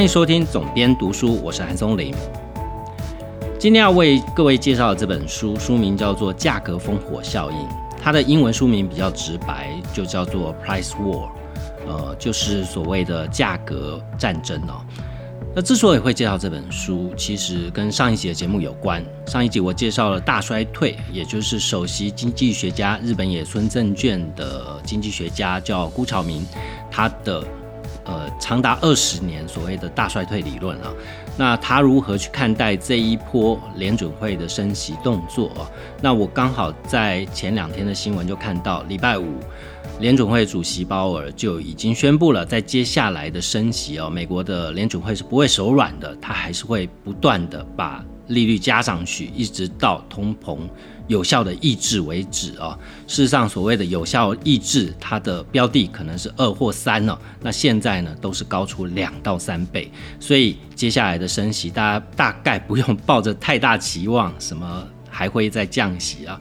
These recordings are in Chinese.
欢迎收听总编读书，我是韩松林。今天要为各位介绍的这本书，书名叫做《价格烽火效应》，它的英文书名比较直白，就叫做 Price War，呃，就是所谓的价格战争哦。那之所以会介绍这本书，其实跟上一集的节目有关。上一集我介绍了大衰退，也就是首席经济学家日本野村证券的经济学家叫辜朝明，他的呃长达二十年所谓的大衰退理论啊。那他如何去看待这一波联准会的升息动作啊？那我刚好在前两天的新闻就看到，礼拜五。联准会主席鲍尔就已经宣布了，在接下来的升息哦，美国的联准会是不会手软的，他还是会不断的把利率加上去，一直到通膨有效的抑制为止啊。事实上，所谓的有效抑制，它的标的可能是二或三呢，那现在呢都是高出两到三倍，所以接下来的升息，大家大概不用抱着太大期望，什么还会再降息啊。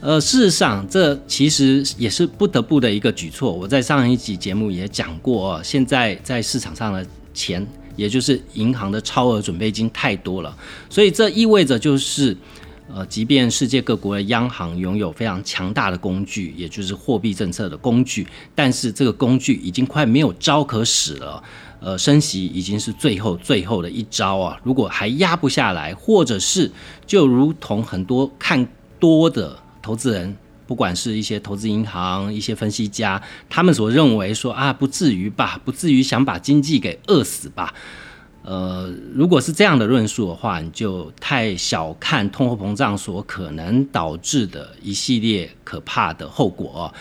呃，事实上，这其实也是不得不的一个举措。我在上一集节目也讲过，现在在市场上的钱，也就是银行的超额准备金太多了，所以这意味着就是，呃，即便世界各国的央行拥有非常强大的工具，也就是货币政策的工具，但是这个工具已经快没有招可使了。呃，升息已经是最后最后的一招啊！如果还压不下来，或者是就如同很多看多的。投资人，不管是一些投资银行、一些分析家，他们所认为说啊，不至于吧，不至于想把经济给饿死吧？呃，如果是这样的论述的话，你就太小看通货膨胀所可能导致的一系列可怕的后果。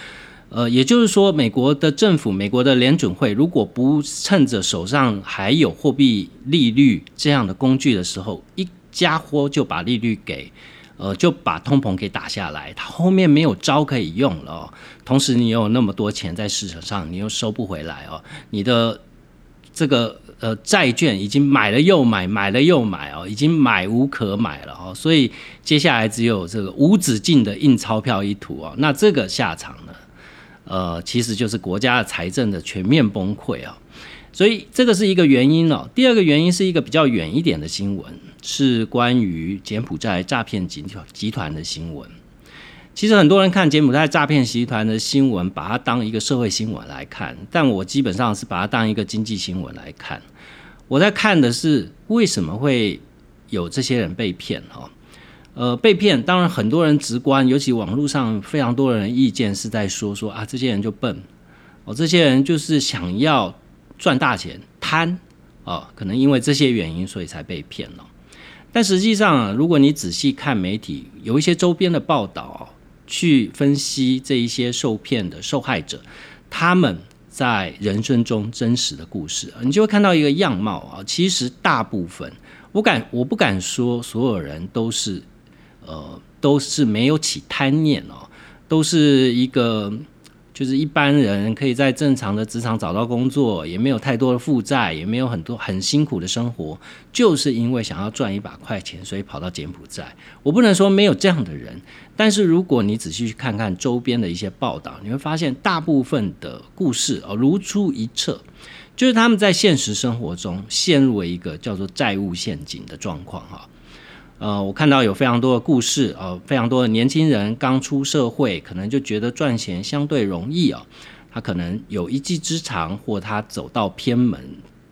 呃，也就是说，美国的政府、美国的联准会，如果不趁着手上还有货币利率这样的工具的时候，一家伙就把利率给。呃，就把通膨给打下来，它后面没有招可以用了。同时，你有那么多钱在市场上，你又收不回来哦。你的这个呃债券已经买了又买，买了又买哦，已经买无可买了哦。所以接下来只有这个无止境的印钞票一途哦。那这个下场呢，呃，其实就是国家的财政的全面崩溃啊。所以这个是一个原因哦。第二个原因是一个比较远一点的新闻，是关于柬埔寨诈骗集团集团的新闻。其实很多人看柬埔寨诈骗集团的新闻，把它当一个社会新闻来看，但我基本上是把它当一个经济新闻来看。我在看的是为什么会有这些人被骗哈？呃，被骗，当然很多人直观，尤其网络上非常多人意见是在说说啊，这些人就笨哦，这些人就是想要。赚大钱贪啊，可能因为这些原因，所以才被骗了。但实际上，如果你仔细看媒体，有一些周边的报道，去分析这一些受骗的受害者，他们在人生中真实的故事，你就会看到一个样貌啊。其实大部分，我敢我不敢说所有人都是，呃，都是没有起贪念哦，都是一个。就是一般人可以在正常的职场找到工作，也没有太多的负债，也没有很多很辛苦的生活，就是因为想要赚一把快钱，所以跑到柬埔寨。我不能说没有这样的人，但是如果你仔细去看看周边的一些报道，你会发现大部分的故事啊如出一辙，就是他们在现实生活中陷入了一个叫做债务陷阱的状况哈。呃，我看到有非常多的故事，呃，非常多的年轻人刚出社会，可能就觉得赚钱相对容易哦，他可能有一技之长，或他走到偏门，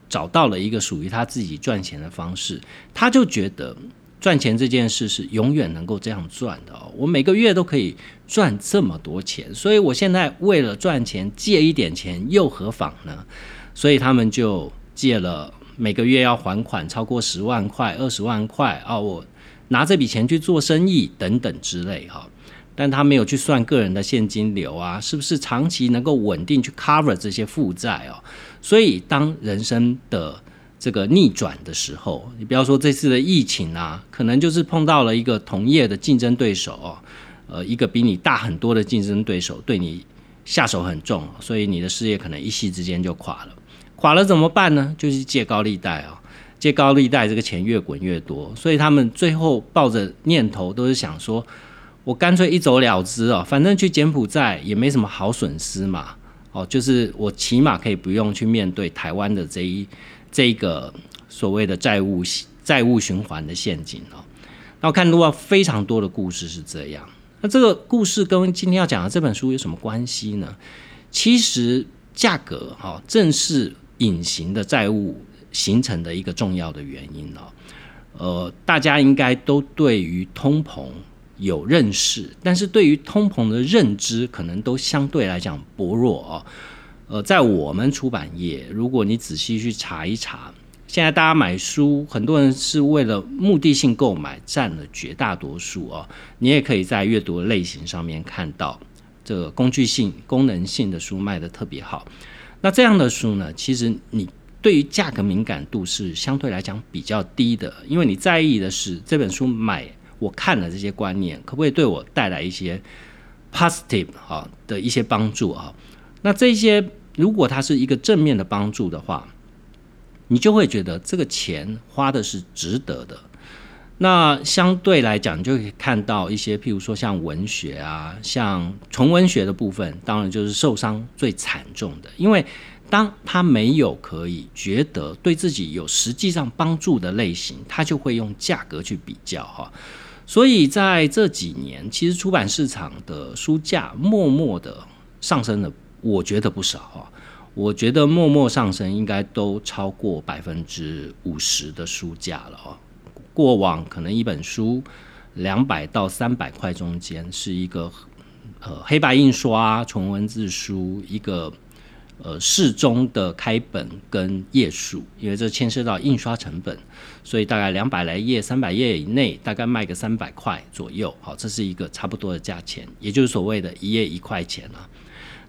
找到了一个属于他自己赚钱的方式，他就觉得赚钱这件事是永远能够这样赚的哦，我每个月都可以赚这么多钱，所以我现在为了赚钱借一点钱又何妨呢？所以他们就借了，每个月要还款超过十万块、二十万块啊，我。拿这笔钱去做生意等等之类哈，但他没有去算个人的现金流啊，是不是长期能够稳定去 cover 这些负债哦？所以当人生的这个逆转的时候，你不要说这次的疫情啊，可能就是碰到了一个同业的竞争对手哦，呃，一个比你大很多的竞争对手对你下手很重，所以你的事业可能一夕之间就垮了。垮了怎么办呢？就是借高利贷哦。借高利贷，这个钱越滚越多，所以他们最后抱着念头都是想说，我干脆一走了之哦，反正去柬埔寨也没什么好损失嘛，哦，就是我起码可以不用去面对台湾的这一这个所谓的债务债务循环的陷阱哦。那我看到非常多的故事是这样。那这个故事跟今天要讲的这本书有什么关系呢？其实价格哈正是隐形的债务形成的一个重要的原因哦。呃，大家应该都对于通膨有认识，但是对于通膨的认知可能都相对来讲薄弱哦。呃，在我们出版业，如果你仔细去查一查，现在大家买书，很多人是为了目的性购买，占了绝大多数哦。你也可以在阅读类型上面看到，这个工具性、功能性的书卖的特别好。那这样的书呢，其实你对于价格敏感度是相对来讲比较低的，因为你在意的是这本书买我看了这些观念，可不可以对我带来一些 positive 啊的一些帮助啊？那这些。如果它是一个正面的帮助的话，你就会觉得这个钱花的是值得的。那相对来讲，就可以看到一些，譬如说像文学啊，像纯文学的部分，当然就是受伤最惨重的。因为当他没有可以觉得对自己有实际上帮助的类型，他就会用价格去比较哈。所以在这几年，其实出版市场的书价默默的上升了。我觉得不少哈，我觉得默默上升应该都超过百分之五十的书价了哦。过往可能一本书两百到三百块中间是一个呃黑白印刷纯文字书一个呃适中的开本跟页数，因为这牵涉到印刷成本，所以大概两百来页、三百页以内，大概卖个三百块左右，好，这是一个差不多的价钱，也就是所谓的一页一块钱了。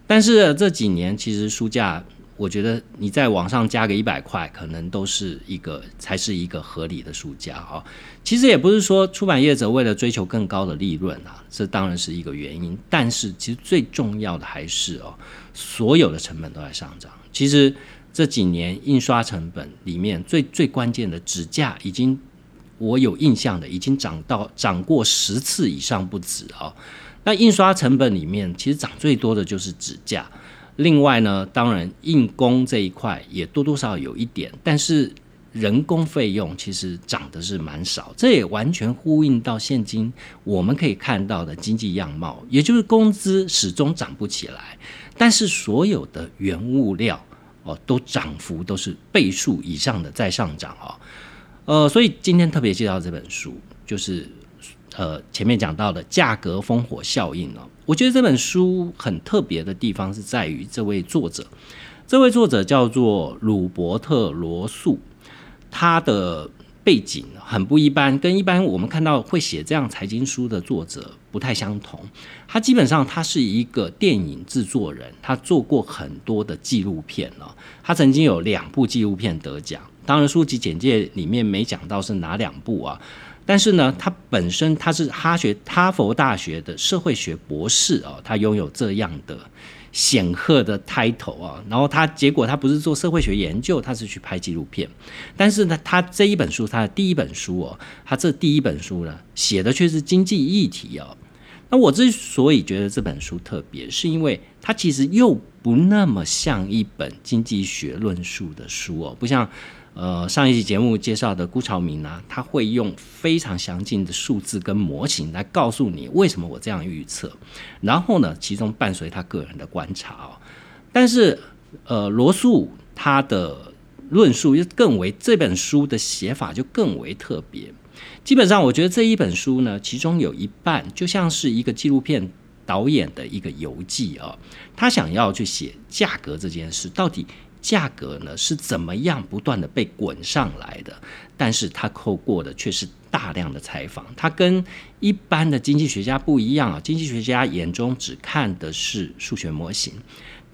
但是这几年其实书价，我觉得你在网上加个一百块，可能都是一个才是一个合理的书价哈。其实也不是说出版业者为了追求更高的利润啊，这当然是一个原因。但是其实最重要的还是哦，所有的成本都在上涨。其实这几年印刷成本里面最最关键的纸价，已经我有印象的，已经涨到涨过十次以上不止啊。那印刷成本里面，其实涨最多的就是纸价。另外呢，当然印工这一块也多多少少有一点，但是人工费用其实涨的是蛮少。这也完全呼应到现今我们可以看到的经济样貌，也就是工资始终涨不起来，但是所有的原物料哦都涨幅都是倍数以上的在上涨哦。呃，所以今天特别介绍这本书，就是。呃，前面讲到的价格烽火效应呢，我觉得这本书很特别的地方是在于这位作者，这位作者叫做鲁伯特·罗素，他的背景很不一般，跟一般我们看到会写这样财经书的作者不太相同。他基本上他是一个电影制作人，他做过很多的纪录片哦，他曾经有两部纪录片得奖，当然书籍简介里面没讲到是哪两部啊。但是呢，他本身他是哈学哈佛大学的社会学博士哦，他拥有这样的显赫的 title 啊。然后他结果他不是做社会学研究，他是去拍纪录片。但是呢，他这一本书，他的第一本书哦，他这第一本书呢，写的却是经济议题哦。那我之所以觉得这本书特别，是因为它其实又不那么像一本经济学论述的书哦，不像。呃，上一期节目介绍的辜朝明呢，他会用非常详尽的数字跟模型来告诉你为什么我这样预测，然后呢，其中伴随他个人的观察哦。但是，呃，罗素他的论述又更为这本书的写法就更为特别。基本上，我觉得这一本书呢，其中有一半就像是一个纪录片导演的一个游记啊，他想要去写价格这件事到底。价格呢是怎么样不断的被滚上来的？但是他扣过的却是大量的采访，他跟一般的经济学家不一样啊，经济学家眼中只看的是数学模型。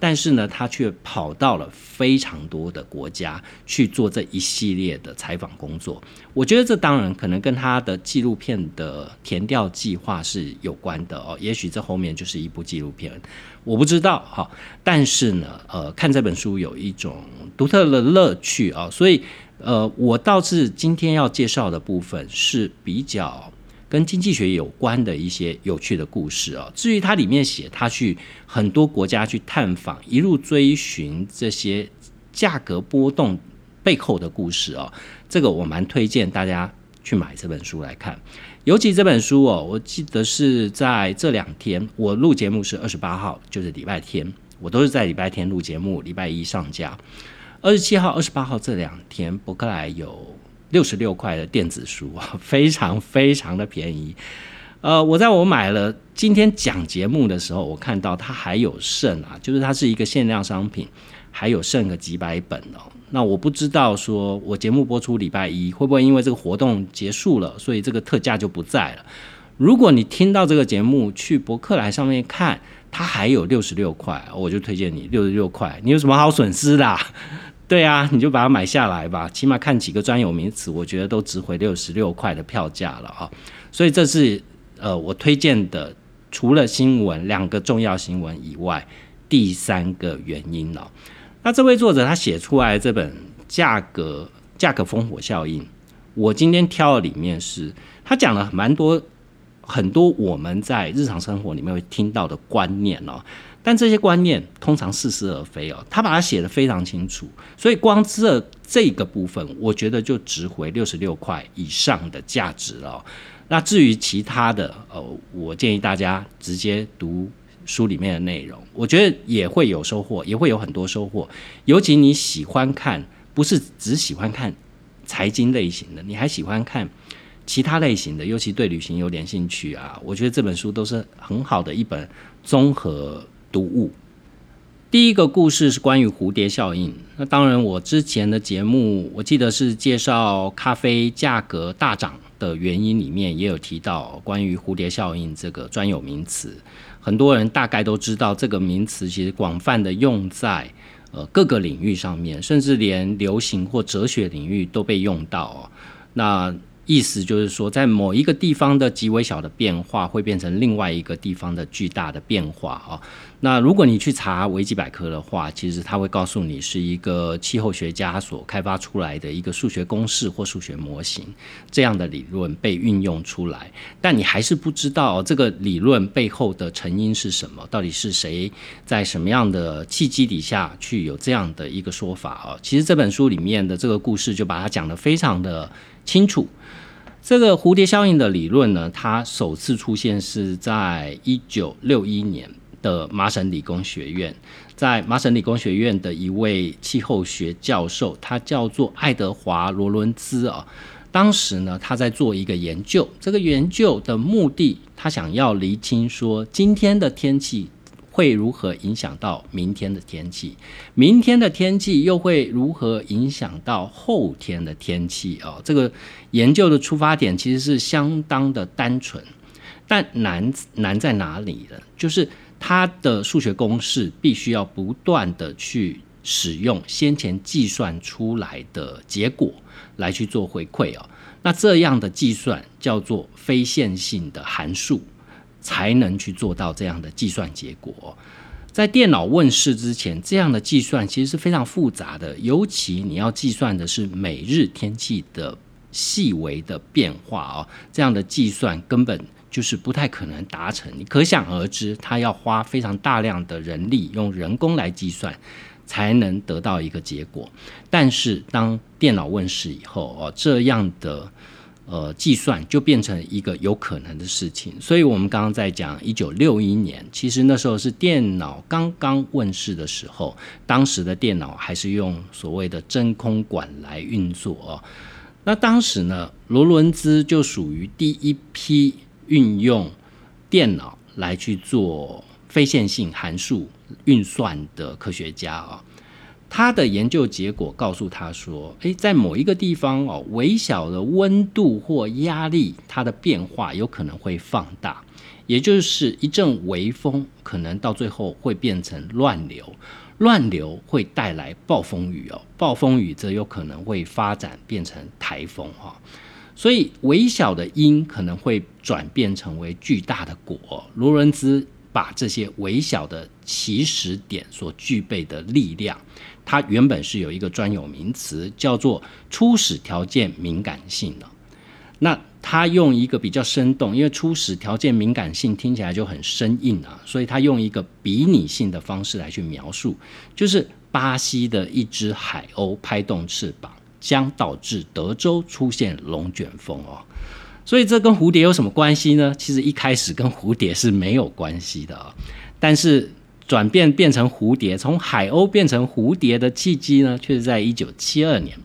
但是呢，他却跑到了非常多的国家去做这一系列的采访工作。我觉得这当然可能跟他的纪录片的填调计划是有关的哦。也许这后面就是一部纪录片，我不知道哈。但是呢，呃，看这本书有一种独特的乐趣啊。所以，呃，我倒是今天要介绍的部分是比较。跟经济学有关的一些有趣的故事啊。至于他里面写他去很多国家去探访，一路追寻这些价格波动背后的故事哦。这个我蛮推荐大家去买这本书来看。尤其这本书哦，我记得是在这两天，我录节目是二十八号，就是礼拜天，我都是在礼拜天录节目，礼拜一上架。二十七号、二十八号这两天，博客来有六十六块的电子书啊，非常非常的便宜。呃，我在我买了今天讲节目的时候，我看到它还有剩啊，就是它是一个限量商品，还有剩个几百本哦。那我不知道说我节目播出礼拜一会不会因为这个活动结束了，所以这个特价就不在了。如果你听到这个节目去博客来上面看，它还有六十六块，我就推荐你六十六块，你有什么好损失的？对啊，你就把它买下来吧，起码看几个专有名词，我觉得都值回六十六块的票价了啊。所以这是。呃，我推荐的除了新闻两个重要新闻以外，第三个原因哦。那这位作者他写出来这本价格价格烽火效应，我今天挑的里面是他讲了蛮多很多我们在日常生活里面会听到的观念哦，但这些观念通常似是而非哦。他把它写的非常清楚，所以光这这个部分，我觉得就值回六十六块以上的价值了。那至于其他的，呃，我建议大家直接读书里面的内容，我觉得也会有收获，也会有很多收获。尤其你喜欢看，不是只喜欢看财经类型的，你还喜欢看其他类型的，尤其对旅行有点兴趣啊，我觉得这本书都是很好的一本综合读物。第一个故事是关于蝴蝶效应。那当然，我之前的节目我记得是介绍咖啡价格大涨的原因，里面也有提到关于蝴蝶效应这个专有名词。很多人大概都知道这个名词，其实广泛的用在呃各个领域上面，甚至连流行或哲学领域都被用到哦。那意思就是说，在某一个地方的极微小的变化，会变成另外一个地方的巨大的变化啊。那如果你去查维基百科的话，其实它会告诉你是一个气候学家所开发出来的一个数学公式或数学模型这样的理论被运用出来，但你还是不知道这个理论背后的成因是什么，到底是谁在什么样的契机底下去有这样的一个说法啊？其实这本书里面的这个故事就把它讲得非常的清楚。这个蝴蝶效应的理论呢，它首次出现是在一九六一年的麻省理工学院，在麻省理工学院的一位气候学教授，他叫做爱德华罗伦兹啊。当时呢，他在做一个研究，这个研究的目的，他想要厘清说今天的天气。会如何影响到明天的天气？明天的天气又会如何影响到后天的天气？哦，这个研究的出发点其实是相当的单纯，但难难在哪里呢？就是它的数学公式必须要不断的去使用先前计算出来的结果来去做回馈哦。那这样的计算叫做非线性的函数。才能去做到这样的计算结果。在电脑问世之前，这样的计算其实是非常复杂的，尤其你要计算的是每日天气的细微的变化哦，这样的计算根本就是不太可能达成。你可想而知，它要花非常大量的人力，用人工来计算，才能得到一个结果。但是当电脑问世以后哦，这样的。呃，计算就变成一个有可能的事情，所以我们刚刚在讲一九六一年，其实那时候是电脑刚刚问世的时候，当时的电脑还是用所谓的真空管来运作哦。那当时呢，罗伦兹就属于第一批运用电脑来去做非线性函数运算的科学家啊。他的研究结果告诉他说：“诶，在某一个地方哦，微小的温度或压力，它的变化有可能会放大，也就是一阵微风，可能到最后会变成乱流，乱流会带来暴风雨哦，暴风雨则有可能会发展变成台风哈。所以，微小的因可能会转变成为巨大的果。罗伦兹把这些微小的起始点所具备的力量。”它原本是有一个专有名词，叫做初始条件敏感性的。那他用一个比较生动，因为初始条件敏感性听起来就很生硬啊，所以他用一个比拟性的方式来去描述，就是巴西的一只海鸥拍动翅膀，将导致德州出现龙卷风哦。所以这跟蝴蝶有什么关系呢？其实一开始跟蝴蝶是没有关系的啊。但是转变变成蝴蝶，从海鸥变成蝴蝶的契机呢，却是在一九七二年。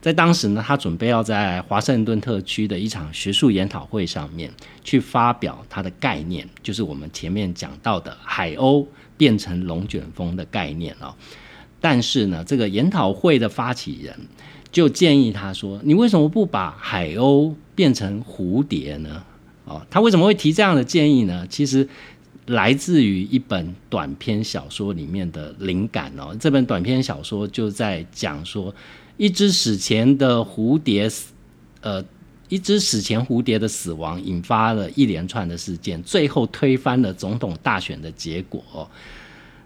在当时呢，他准备要在华盛顿特区的一场学术研讨会上面去发表他的概念，就是我们前面讲到的海鸥变成龙卷风的概念哦。但是呢，这个研讨会的发起人就建议他说：“你为什么不把海鸥变成蝴蝶呢？”哦，他为什么会提这样的建议呢？其实来自于一本短篇小说里面的灵感哦。这本短篇小说就在讲说。一只史前的蝴蝶死，呃，一只史前蝴蝶的死亡引发了一连串的事件，最后推翻了总统大选的结果。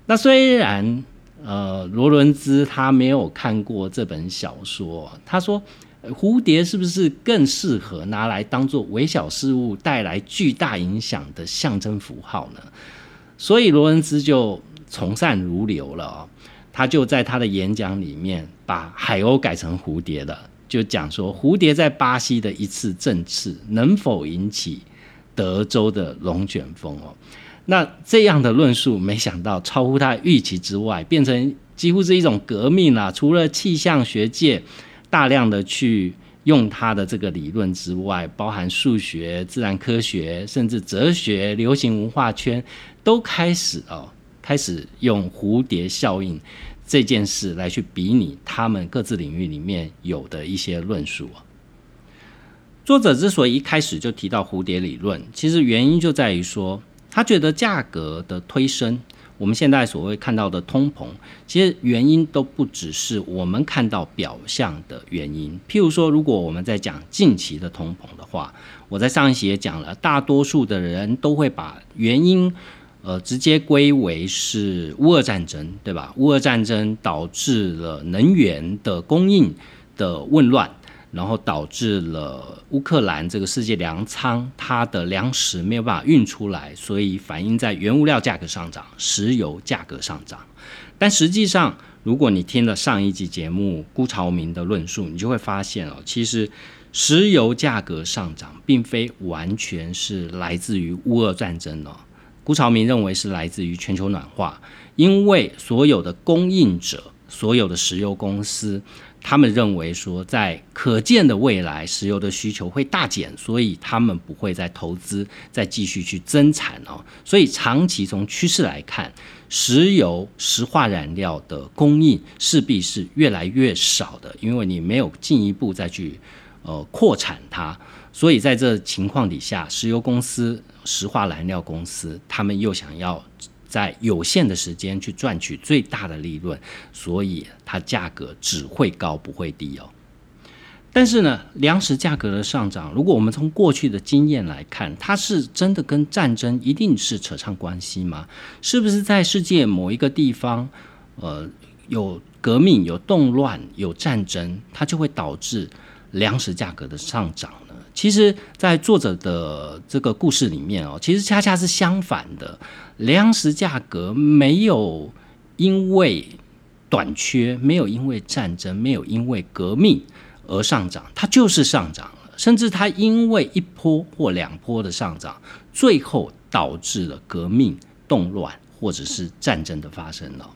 那虽然呃罗伦兹他没有看过这本小说，他说蝴蝶是不是更适合拿来当做微小事物带来巨大影响的象征符号呢？所以罗伦兹就从善如流了哦他就在他的演讲里面把海鸥改成蝴蝶了，就讲说蝴蝶在巴西的一次振翅能否引起德州的龙卷风哦？那这样的论述没想到超乎他预期之外，变成几乎是一种革命啊！除了气象学界大量的去用他的这个理论之外，包含数学、自然科学，甚至哲学、流行文化圈都开始哦。开始用蝴蝶效应这件事来去比拟他们各自领域里面有的一些论述。作者之所以一开始就提到蝴蝶理论，其实原因就在于说，他觉得价格的推升，我们现在所谓看到的通膨，其实原因都不只是我们看到表象的原因。譬如说，如果我们在讲近期的通膨的话，我在上一节也讲了，大多数的人都会把原因。呃，直接归为是乌俄战争，对吧？乌俄战争导致了能源的供应的混乱，然后导致了乌克兰这个世界粮仓它的粮食没有办法运出来，所以反映在原物料价格上涨，石油价格上涨。但实际上，如果你听了上一集节目辜朝明的论述，你就会发现哦，其实石油价格上涨并非完全是来自于乌俄战争哦。辜朝明认为是来自于全球暖化，因为所有的供应者、所有的石油公司，他们认为说，在可见的未来，石油的需求会大减，所以他们不会再投资、再继续去增产哦。所以长期从趋势来看，石油石化燃料的供应势必是越来越少的，因为你没有进一步再去呃扩产它。所以在这情况底下，石油公司、石化燃料公司，他们又想要在有限的时间去赚取最大的利润，所以它价格只会高不会低哦。但是呢，粮食价格的上涨，如果我们从过去的经验来看，它是真的跟战争一定是扯上关系吗？是不是在世界某一个地方，呃，有革命、有动乱、有战争，它就会导致粮食价格的上涨呢？其实，在作者的这个故事里面哦，其实恰恰是相反的，粮食价格没有因为短缺，没有因为战争，没有因为革命而上涨，它就是上涨了，甚至它因为一波或两波的上涨，最后导致了革命、动乱或者是战争的发生了。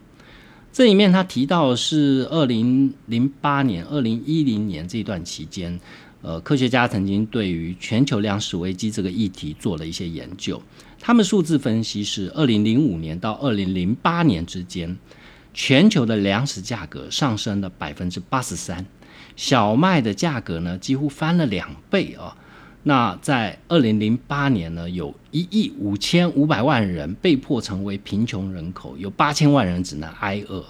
这里面他提到是二零零八年、二零一零年这段期间。呃，科学家曾经对于全球粮食危机这个议题做了一些研究。他们数字分析是，二零零五年到二零零八年之间，全球的粮食价格上升了百分之八十三，小麦的价格呢几乎翻了两倍啊。那在二零零八年呢，有一亿五千五百万人被迫成为贫穷人口，有八千万人只能挨饿，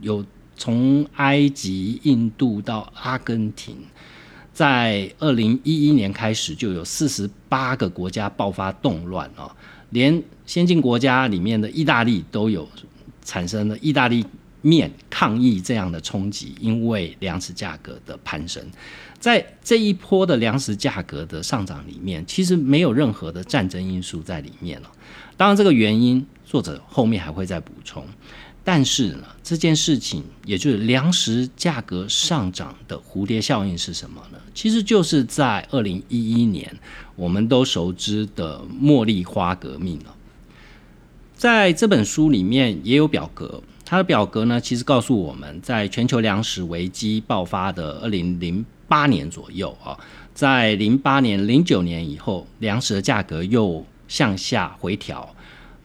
有从埃及、印度到阿根廷。在二零一一年开始，就有四十八个国家爆发动乱哦，连先进国家里面的意大利都有产生了意大利面抗议这样的冲击，因为粮食价格的攀升。在这一波的粮食价格的上涨里面，其实没有任何的战争因素在里面了。当然，这个原因作者后面还会再补充。但是呢，这件事情也就是粮食价格上涨的蝴蝶效应是什么呢？其实就是在二零一一年，我们都熟知的茉莉花革命了。在这本书里面也有表格，它的表格呢，其实告诉我们在全球粮食危机爆发的二零零八年左右啊，在零八年、零九年以后，粮食的价格又向下回调，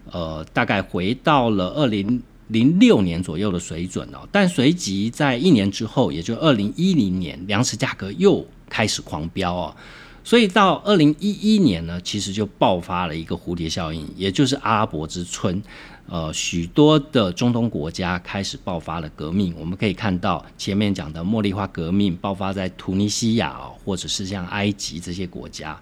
呃，大概回到了二零。零六年左右的水准哦，但随即在一年之后，也就二零一零年，粮食价格又开始狂飙哦，所以到二零一一年呢，其实就爆发了一个蝴蝶效应，也就是阿拉伯之春，呃，许多的中东国家开始爆发了革命。我们可以看到前面讲的茉莉花革命爆发在突尼西亚哦，或者是像埃及这些国家。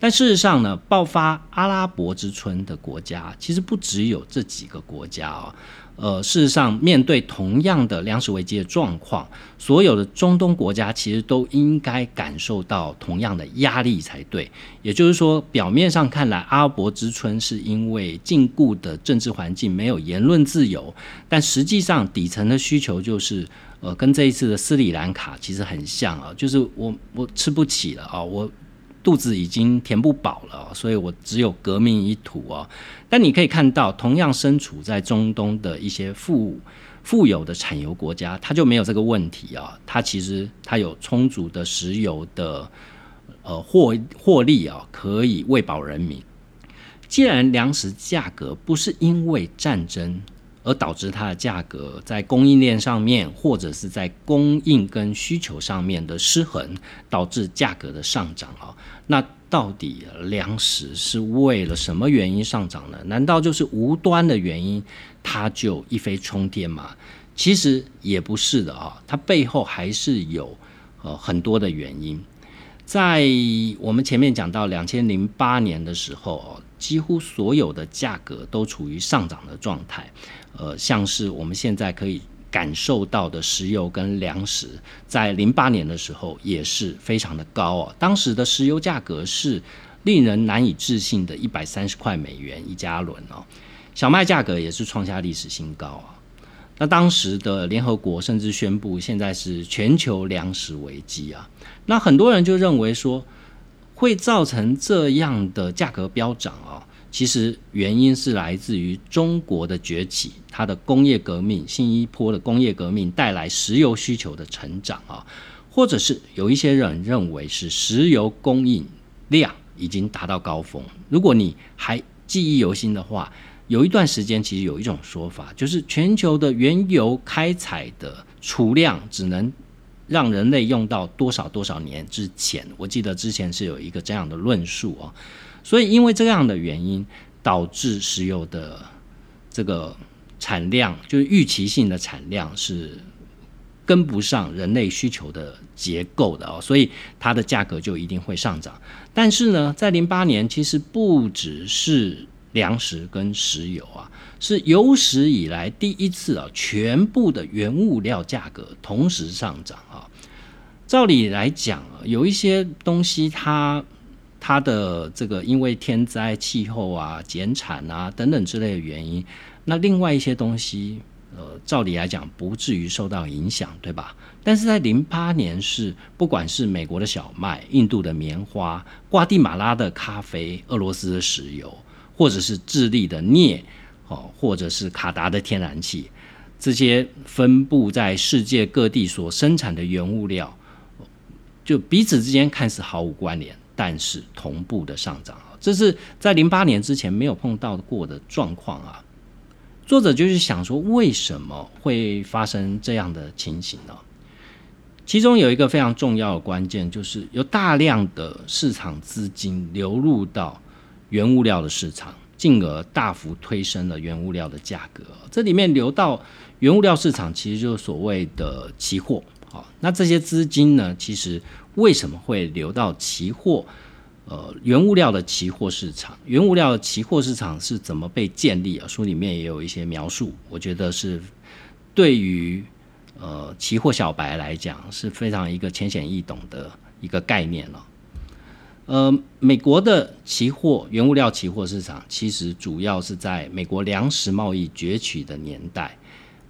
但事实上呢，爆发阿拉伯之春的国家其实不只有这几个国家哦。呃，事实上，面对同样的粮食危机的状况，所有的中东国家其实都应该感受到同样的压力才对。也就是说，表面上看来，阿拉伯之春是因为禁锢的政治环境没有言论自由，但实际上底层的需求就是，呃，跟这一次的斯里兰卡其实很像啊，就是我我吃不起了啊，我。肚子已经填不饱了，所以我只有革命一途哦。但你可以看到，同样身处在中东的一些富富有的产油国家，它就没有这个问题啊。它其实它有充足的石油的呃获获利啊，可以喂饱人民。既然粮食价格不是因为战争。而导致它的价格在供应链上面，或者是在供应跟需求上面的失衡，导致价格的上涨啊。那到底粮食是为了什么原因上涨呢？难道就是无端的原因，它就一飞冲天吗？其实也不是的啊，它背后还是有呃很多的原因。在我们前面讲到两千零八年的时候哦几乎所有的价格都处于上涨的状态。呃，像是我们现在可以感受到的石油跟粮食，在零八年的时候也是非常的高哦。当时的石油价格是令人难以置信的，一百三十块美元一加仑哦。小麦价格也是创下历史新高啊。那当时的联合国甚至宣布，现在是全球粮食危机啊。那很多人就认为说，会造成这样的价格飙涨啊。其实原因是来自于中国的崛起，它的工业革命，新一波的工业革命带来石油需求的成长啊，或者是有一些人认为是石油供应量已经达到高峰。如果你还记忆犹新的话，有一段时间其实有一种说法，就是全球的原油开采的储量只能让人类用到多少多少年之前。我记得之前是有一个这样的论述啊。所以，因为这样的原因，导致石油的这个产量，就是预期性的产量是跟不上人类需求的结构的哦，所以它的价格就一定会上涨。但是呢，在零八年，其实不只是粮食跟石油啊，是有史以来第一次啊，全部的原物料价格同时上涨啊。照理来讲啊，有一些东西它。它的这个因为天灾、气候啊、减产啊等等之类的原因，那另外一些东西，呃，照理来讲不至于受到影响，对吧？但是在零八年是，不管是美国的小麦、印度的棉花、瓜地马拉的咖啡、俄罗斯的石油，或者是智利的镍，哦，或者是卡达的天然气，这些分布在世界各地所生产的原物料，就彼此之间看似毫无关联。但是同步的上涨啊，这是在零八年之前没有碰到过的状况啊。作者就是想说，为什么会发生这样的情形呢？其中有一个非常重要的关键，就是有大量的市场资金流入到原物料的市场，进而大幅推升了原物料的价格。这里面流到原物料市场，其实就是所谓的期货。那这些资金呢，其实。为什么会流到期货？呃，原物料的期货市场，原物料的期货市场是怎么被建立啊？书里面也有一些描述，我觉得是对于呃期货小白来讲是非常一个浅显易懂的一个概念了。呃，美国的期货原物料期货市场其实主要是在美国粮食贸易崛起的年代，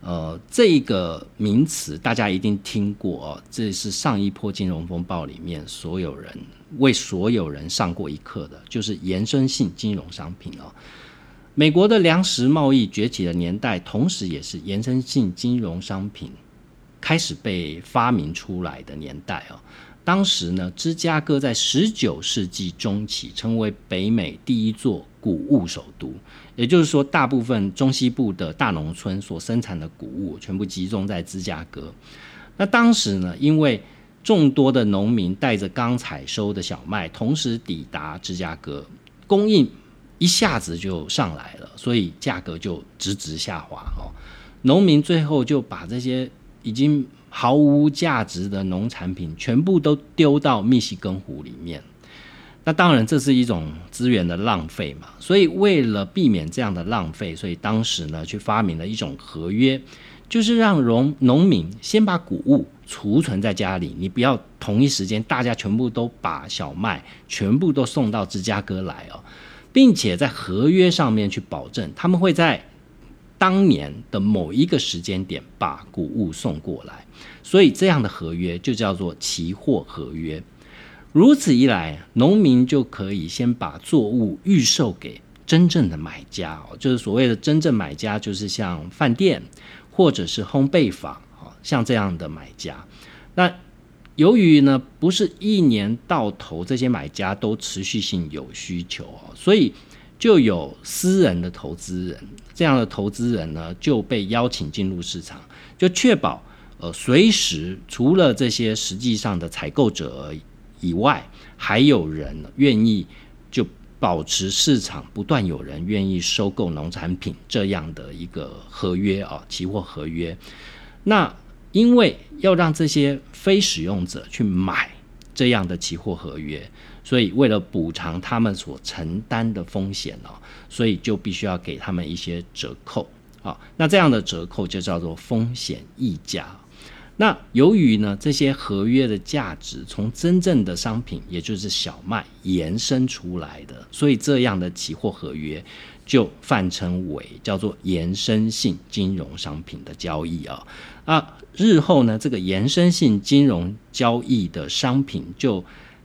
呃，这个名词大家一定听过哦，这是上一波金融风暴里面所有人为所有人上过一课的，就是延伸性金融商品哦。美国的粮食贸易崛起的年代，同时也是延伸性金融商品开始被发明出来的年代哦。当时呢，芝加哥在十九世纪中期成为北美第一座谷物首都，也就是说，大部分中西部的大农村所生产的谷物全部集中在芝加哥。那当时呢，因为众多的农民带着刚采收的小麦同时抵达芝加哥，供应一下子就上来了，所以价格就直直下滑哦。农民最后就把这些已经毫无价值的农产品全部都丢到密西根湖里面。那当然，这是一种资源的浪费嘛。所以为了避免这样的浪费，所以当时呢，去发明了一种合约，就是让农农民先把谷物储存在家里，你不要同一时间大家全部都把小麦全部都送到芝加哥来哦，并且在合约上面去保证，他们会在。当年的某一个时间点把谷物送过来，所以这样的合约就叫做期货合约。如此一来，农民就可以先把作物预售给真正的买家哦，就是所谓的真正买家，就是像饭店或者是烘焙坊啊，像这样的买家。那由于呢，不是一年到头这些买家都持续性有需求哦，所以。就有私人的投资人，这样的投资人呢就被邀请进入市场，就确保呃随时除了这些实际上的采购者以外，还有人愿意就保持市场不断有人愿意收购农产品这样的一个合约啊，期货合约。那因为要让这些非使用者去买这样的期货合约。所以，为了补偿他们所承担的风险哦，所以就必须要给他们一些折扣啊。那这样的折扣就叫做风险溢价。那由于呢，这些合约的价值从真正的商品，也就是小麦延伸出来的，所以这样的期货合约就泛称为叫做延伸性金融商品的交易啊。啊，日后呢，这个延伸性金融交易的商品就。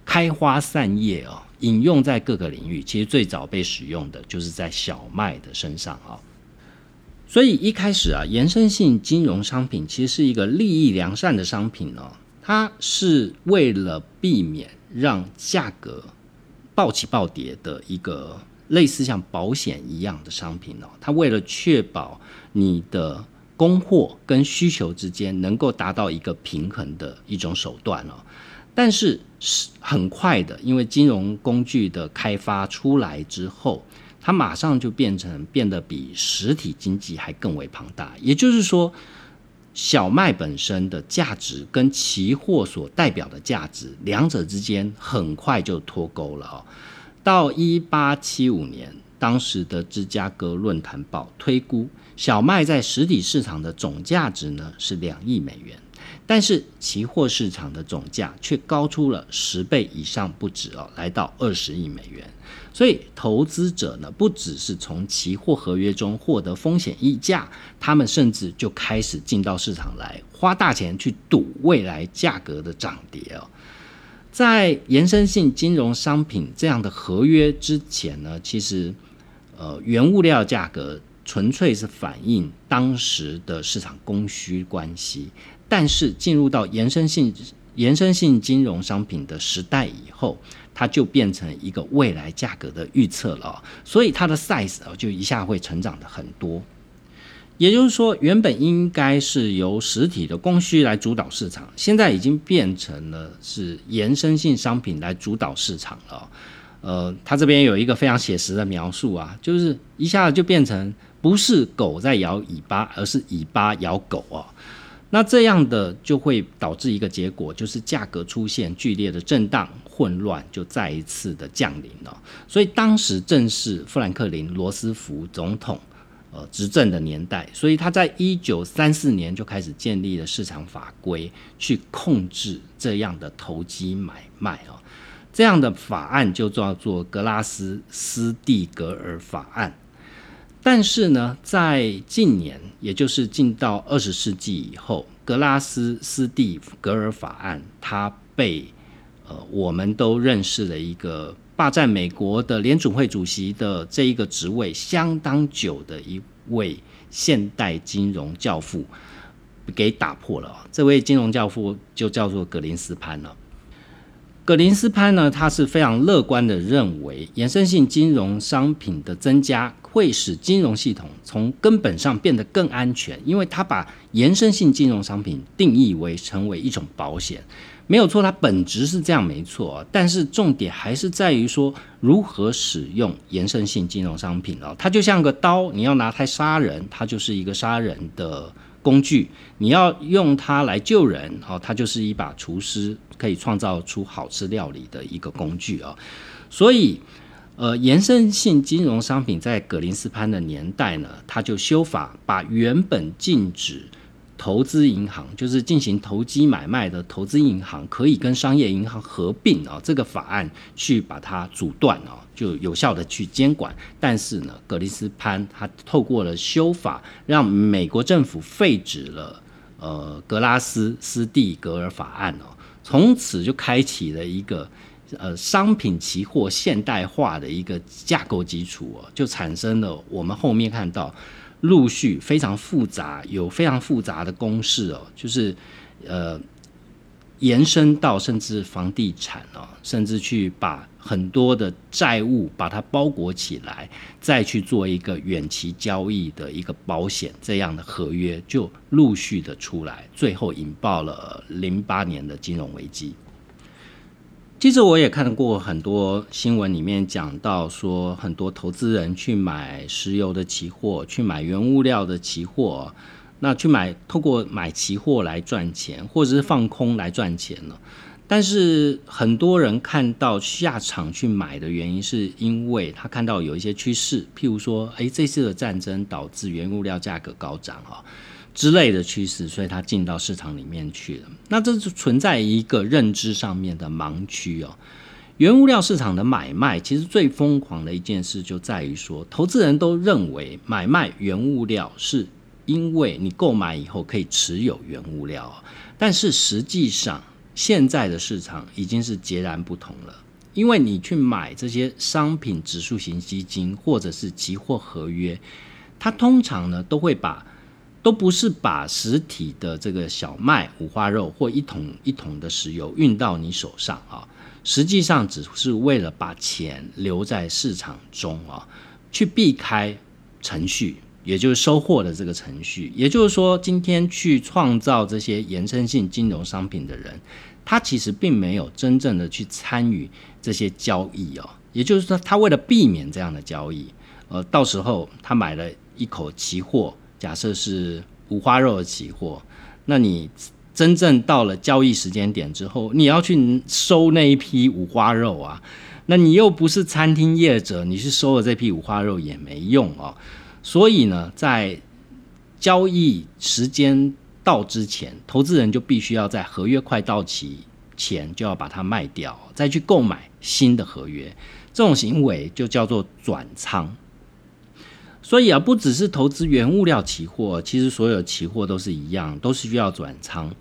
开花散叶哦，引用在各个领域，其实最早被使用的就是在小麦的身上啊。所以一开始啊，延伸性金融商品其实是一个利益良善的商品哦，它是为了避免让价格暴起暴跌的一个类似像保险一样的商品哦，它为了确保你的供货跟需求之间能够达到一个平衡的一种手段哦。但是是很快的，因为金融工具的开发出来之后，它马上就变成变得比实体经济还更为庞大。也就是说，小麦本身的价值跟期货所代表的价值，两者之间很快就脱钩了哦。到一八七五年，当时的芝加哥论坛报推估，小麦在实体市场的总价值呢是两亿美元。但是期货市场的总价却高出了十倍以上不止哦，来到二十亿美元。所以投资者呢，不只是从期货合约中获得风险溢价，他们甚至就开始进到市场来花大钱去赌未来价格的涨跌哦。在延伸性金融商品这样的合约之前呢，其实呃原物料价格纯粹是反映当时的市场供需关系。但是进入到延伸性延伸性金融商品的时代以后，它就变成一个未来价格的预测了，所以它的 size 啊就一下会成长的很多。也就是说，原本应该是由实体的供需来主导市场，现在已经变成了是延伸性商品来主导市场了。呃，它这边有一个非常写实的描述啊，就是一下子就变成不是狗在摇尾巴，而是尾巴摇狗啊。那这样的就会导致一个结果，就是价格出现剧烈的震荡、混乱，就再一次的降临了。所以当时正是富兰克林·罗斯福总统呃执政的年代，所以他在一九三四年就开始建立了市场法规，去控制这样的投机买卖啊。这样的法案就叫做格拉斯斯蒂格尔法案。但是呢，在近年，也就是进到二十世纪以后，格拉斯斯蒂格尔法案，它被呃我们都认识的一个霸占美国的联准会主席的这一个职位相当久的一位现代金融教父给打破了。这位金融教父就叫做格林斯潘了。格林斯潘呢，他是非常乐观的认为，衍生性金融商品的增加会使金融系统从根本上变得更安全，因为他把延伸性金融商品定义为成为一种保险，没有错，它本质是这样没错，但是重点还是在于说如何使用延伸性金融商品哦，它就像个刀，你要拿它杀人，它就是一个杀人的。工具，你要用它来救人，哦，它就是一把厨师可以创造出好吃料理的一个工具啊。所以，呃，延伸性金融商品在格林斯潘的年代呢，他就修法，把原本禁止。投资银行就是进行投机买卖的投资银行，可以跟商业银行合并啊，这个法案去把它阻断啊，就有效的去监管。但是呢，格里斯潘他透过了修法，让美国政府废止了呃格拉斯斯蒂格尔法案哦，从此就开启了一个呃商品期货现代化的一个架构基础哦，就产生了我们后面看到。陆续非常复杂，有非常复杂的公式哦，就是呃延伸到甚至房地产哦，甚至去把很多的债务把它包裹起来，再去做一个远期交易的一个保险这样的合约，就陆续的出来，最后引爆了零八年的金融危机。其实我也看过很多新闻，里面讲到说，很多投资人去买石油的期货，去买原物料的期货，那去买透过买期货来赚钱，或者是放空来赚钱了。但是很多人看到下场去买的原因，是因为他看到有一些趋势，譬如说，哎，这次的战争导致原物料价格高涨啊。之类的趋势，所以它进到市场里面去了。那这是存在一个认知上面的盲区哦。原物料市场的买卖，其实最疯狂的一件事就在于说，投资人都认为买卖原物料是因为你购买以后可以持有原物料，但是实际上现在的市场已经是截然不同了。因为你去买这些商品指数型基金或者是期货合约，它通常呢都会把都不是把实体的这个小麦、五花肉或一桶一桶的石油运到你手上啊，实际上只是为了把钱留在市场中啊，去避开程序，也就是收货的这个程序。也就是说，今天去创造这些延伸性金融商品的人，他其实并没有真正的去参与这些交易哦。也就是说，他为了避免这样的交易，呃，到时候他买了一口期货。假设是五花肉的期货，那你真正到了交易时间点之后，你要去收那一批五花肉啊，那你又不是餐厅业者，你去收了这批五花肉也没用哦。所以呢，在交易时间到之前，投资人就必须要在合约快到期前就要把它卖掉，再去购买新的合约。这种行为就叫做转仓。所以啊，不只是投资原物料期货，其实所有期货都是一样，都是需要转仓。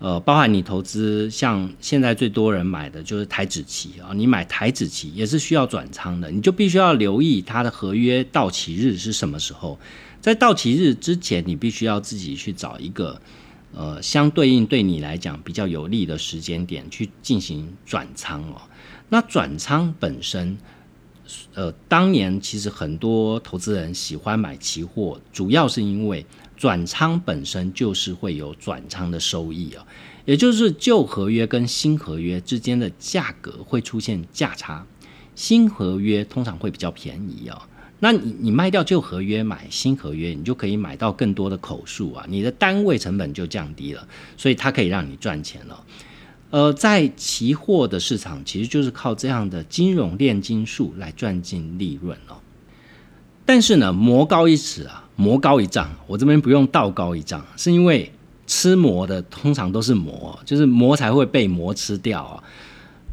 呃，包含你投资，像现在最多人买的就是台指期啊，你买台指期也是需要转仓的，你就必须要留意它的合约到期日是什么时候。在到期日之前，你必须要自己去找一个呃相对应对你来讲比较有利的时间点去进行转仓哦。那转仓本身。呃，当年其实很多投资人喜欢买期货，主要是因为转仓本身就是会有转仓的收益啊，也就是旧合约跟新合约之间的价格会出现价差，新合约通常会比较便宜啊，那你你卖掉旧合约买新合约，你就可以买到更多的口数啊，你的单位成本就降低了，所以它可以让你赚钱了。呃，在期货的市场，其实就是靠这样的金融炼金术来赚进利润哦。但是呢，魔高一尺啊，魔高一丈，我这边不用道高一丈，是因为吃魔的通常都是魔，就是魔才会被魔吃掉啊。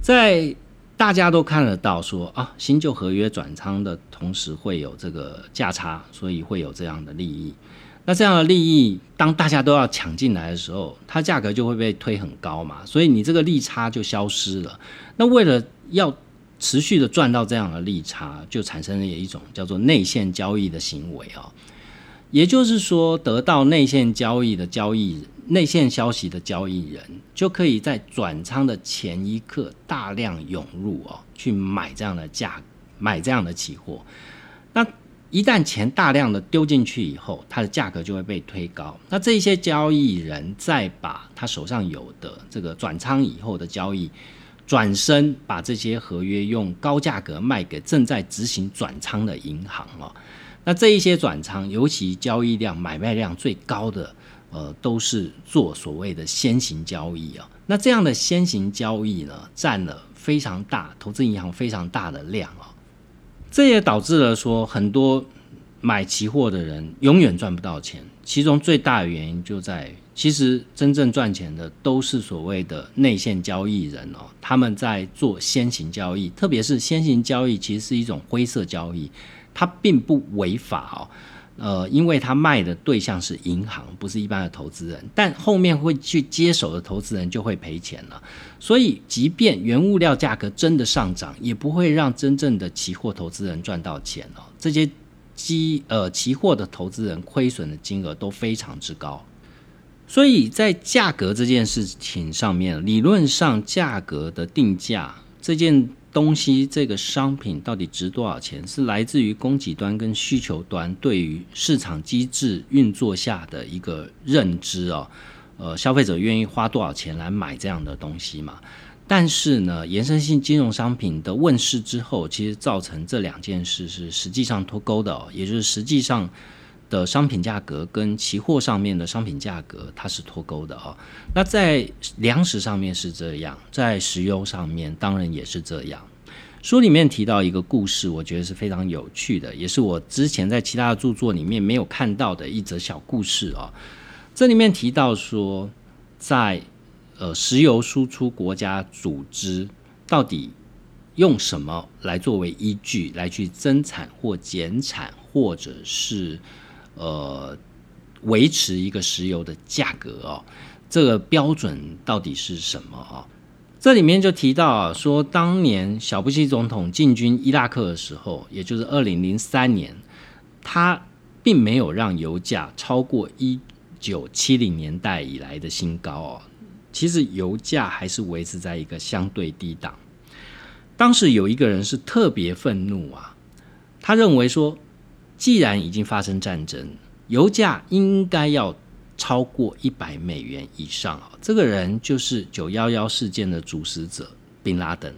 在大家都看得到说啊，新旧合约转仓的同时会有这个价差，所以会有这样的利益。那这样的利益，当大家都要抢进来的时候，它价格就会被推很高嘛，所以你这个利差就消失了。那为了要持续的赚到这样的利差，就产生了一种叫做内线交易的行为啊。也就是说，得到内线交易的交易、内线消息的交易人，就可以在转仓的前一刻大量涌入哦，去买这样的价、买这样的期货。一旦钱大量的丢进去以后，它的价格就会被推高。那这些交易人再把他手上有的这个转仓以后的交易，转身把这些合约用高价格卖给正在执行转仓的银行哦。那这一些转仓，尤其交易量、买卖量最高的，呃，都是做所谓的先行交易啊。那这样的先行交易呢，占了非常大投资银行非常大的量啊。这也导致了说很多买期货的人永远赚不到钱。其中最大的原因就在，其实真正赚钱的都是所谓的内线交易人哦，他们在做先行交易，特别是先行交易其实是一种灰色交易，它并不违法哦。呃，因为他卖的对象是银行，不是一般的投资人，但后面会去接手的投资人就会赔钱了。所以，即便原物料价格真的上涨，也不会让真正的期货投资人赚到钱哦。这些基呃期货的投资人亏损的金额都非常之高。所以在价格这件事情上面，理论上价格的定价这件。东西这个商品到底值多少钱，是来自于供给端跟需求端对于市场机制运作下的一个认知哦。呃，消费者愿意花多少钱来买这样的东西嘛？但是呢，延伸性金融商品的问世之后，其实造成这两件事是实际上脱钩的哦，也就是实际上。的商品价格跟期货上面的商品价格，它是脱钩的哦。那在粮食上面是这样，在石油上面当然也是这样。书里面提到一个故事，我觉得是非常有趣的，也是我之前在其他的著作里面没有看到的一则小故事啊。这里面提到说，在呃石油输出国家组织到底用什么来作为依据来去增产或减产，或者是呃，维持一个石油的价格哦，这个标准到底是什么啊？这里面就提到啊，说当年小布希总统进军伊拉克的时候，也就是二零零三年，他并没有让油价超过一九七零年代以来的新高哦。其实油价还是维持在一个相对低档。当时有一个人是特别愤怒啊，他认为说。既然已经发生战争，油价应该要超过一百美元以上啊！这个人就是九幺幺事件的主使者宾拉登。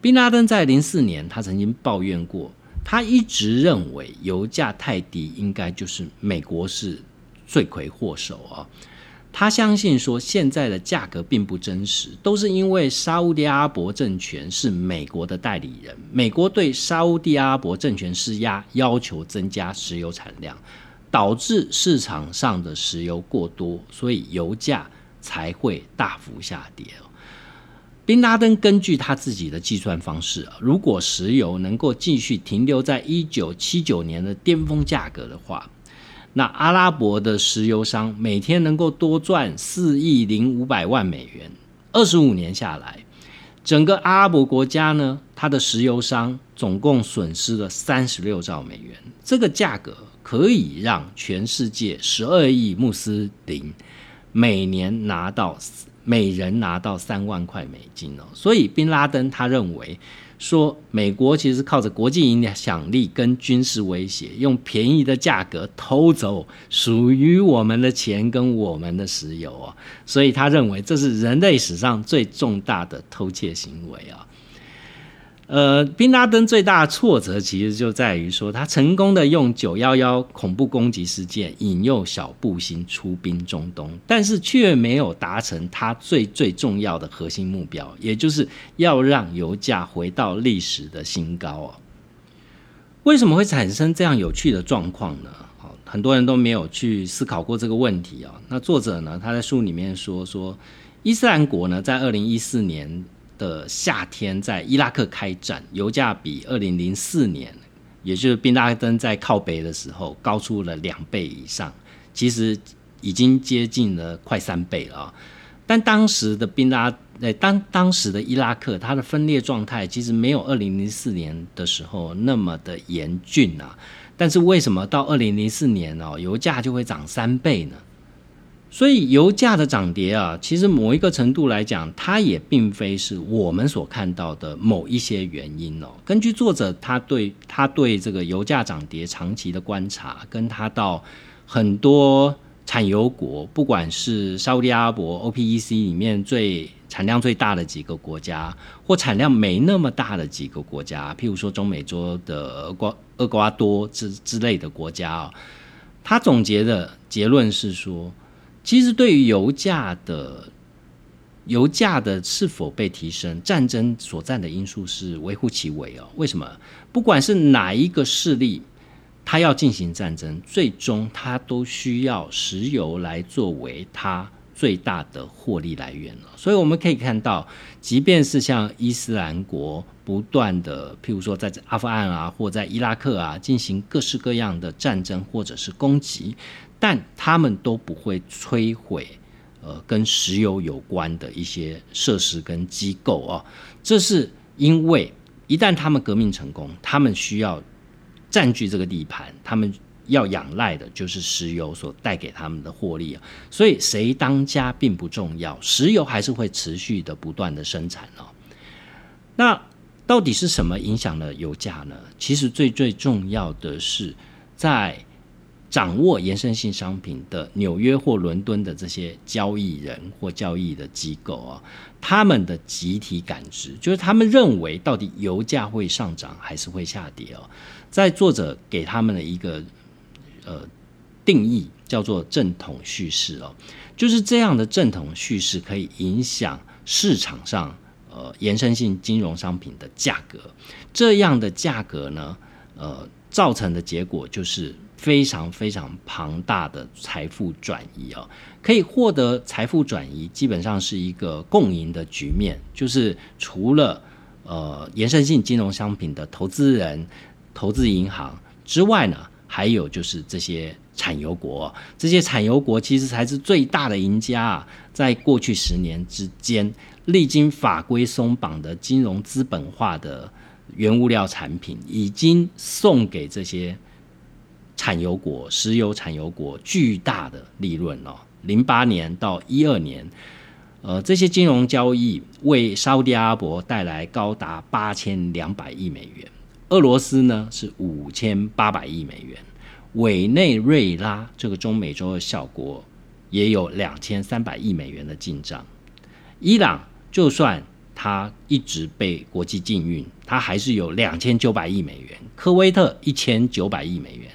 宾拉登在零四年，他曾经抱怨过，他一直认为油价太低，应该就是美国是罪魁祸首啊。他相信说，现在的价格并不真实，都是因为沙地阿拉伯政权是美国的代理人，美国对沙地阿拉伯政权施压，要求增加石油产量，导致市场上的石油过多，所以油价才会大幅下跌。宾拉登根据他自己的计算方式，如果石油能够继续停留在一九七九年的巅峰价格的话。那阿拉伯的石油商每天能够多赚四亿零五百万美元，二十五年下来，整个阿拉伯国家呢，它的石油商总共损失了三十六兆美元。这个价格可以让全世界十二亿穆斯林每年拿到每人拿到三万块美金哦。所以，宾拉登他认为。说美国其实靠着国际影响力跟军事威胁，用便宜的价格偷走属于我们的钱跟我们的石油啊，所以他认为这是人类史上最重大的偷窃行为啊。呃，宾拉登最大的挫折其实就在于说，他成功的用九幺幺恐怖攻击事件引诱小布星出兵中东，但是却没有达成他最最重要的核心目标，也就是要让油价回到历史的新高哦。为什么会产生这样有趣的状况呢？好，很多人都没有去思考过这个问题啊。那作者呢，他在书里面说说，伊斯兰国呢，在二零一四年。的夏天在伊拉克开战，油价比二零零四年，也就是宾拉登在靠北的时候高出了两倍以上，其实已经接近了快三倍了啊。但当时的宾拉，呃，当当时的伊拉克，它的分裂状态其实没有二零零四年的时候那么的严峻啊。但是为什么到二零零四年哦，油价就会涨三倍呢？所以油价的涨跌啊，其实某一个程度来讲，它也并非是我们所看到的某一些原因哦。根据作者他对他对这个油价涨跌长期的观察，跟他到很多产油国，不管是沙特阿拉伯 OPEC 里面最产量最大的几个国家，或产量没那么大的几个国家，譬如说中美洲的瓜厄瓜多之之类的国家啊，他总结的结论是说。其实，对于油价的油价的是否被提升，战争所占的因素是微乎其微哦。为什么？不管是哪一个势力，他要进行战争，最终他都需要石油来作为他最大的获利来源了。所以我们可以看到，即便是像伊斯兰国不断的，譬如说在阿富汗啊，或在伊拉克啊，进行各式各样的战争或者是攻击。但他们都不会摧毁，呃，跟石油有关的一些设施跟机构哦。这是因为一旦他们革命成功，他们需要占据这个地盘，他们要仰赖的就是石油所带给他们的获利啊。所以谁当家并不重要，石油还是会持续的不断的生产哦。那到底是什么影响了油价呢？其实最最重要的是在。掌握延伸性商品的纽约或伦敦的这些交易人或交易的机构啊，他们的集体感知就是他们认为到底油价会上涨还是会下跌哦。在作者给他们的一个呃定义叫做正统叙事哦，就是这样的正统叙事可以影响市场上呃延伸性金融商品的价格，这样的价格呢呃造成的结果就是。非常非常庞大的财富转移啊，可以获得财富转移，基本上是一个共赢的局面。就是除了呃延伸性金融商品的投资人、投资银行之外呢，还有就是这些产油国。这些产油国其实才是最大的赢家啊！在过去十年之间，历经法规松绑的金融资本化的原物料产品，已经送给这些。产油国、石油产油国巨大的利润哦，零八年到一二年，呃，这些金融交易为沙特阿伯带来高达八千两百亿美元，俄罗斯呢是五千八百亿美元，委内瑞拉这个中美洲的小国也有两千三百亿美元的进账，伊朗就算它一直被国际禁运，它还是有两千九百亿美元，科威特一千九百亿美元。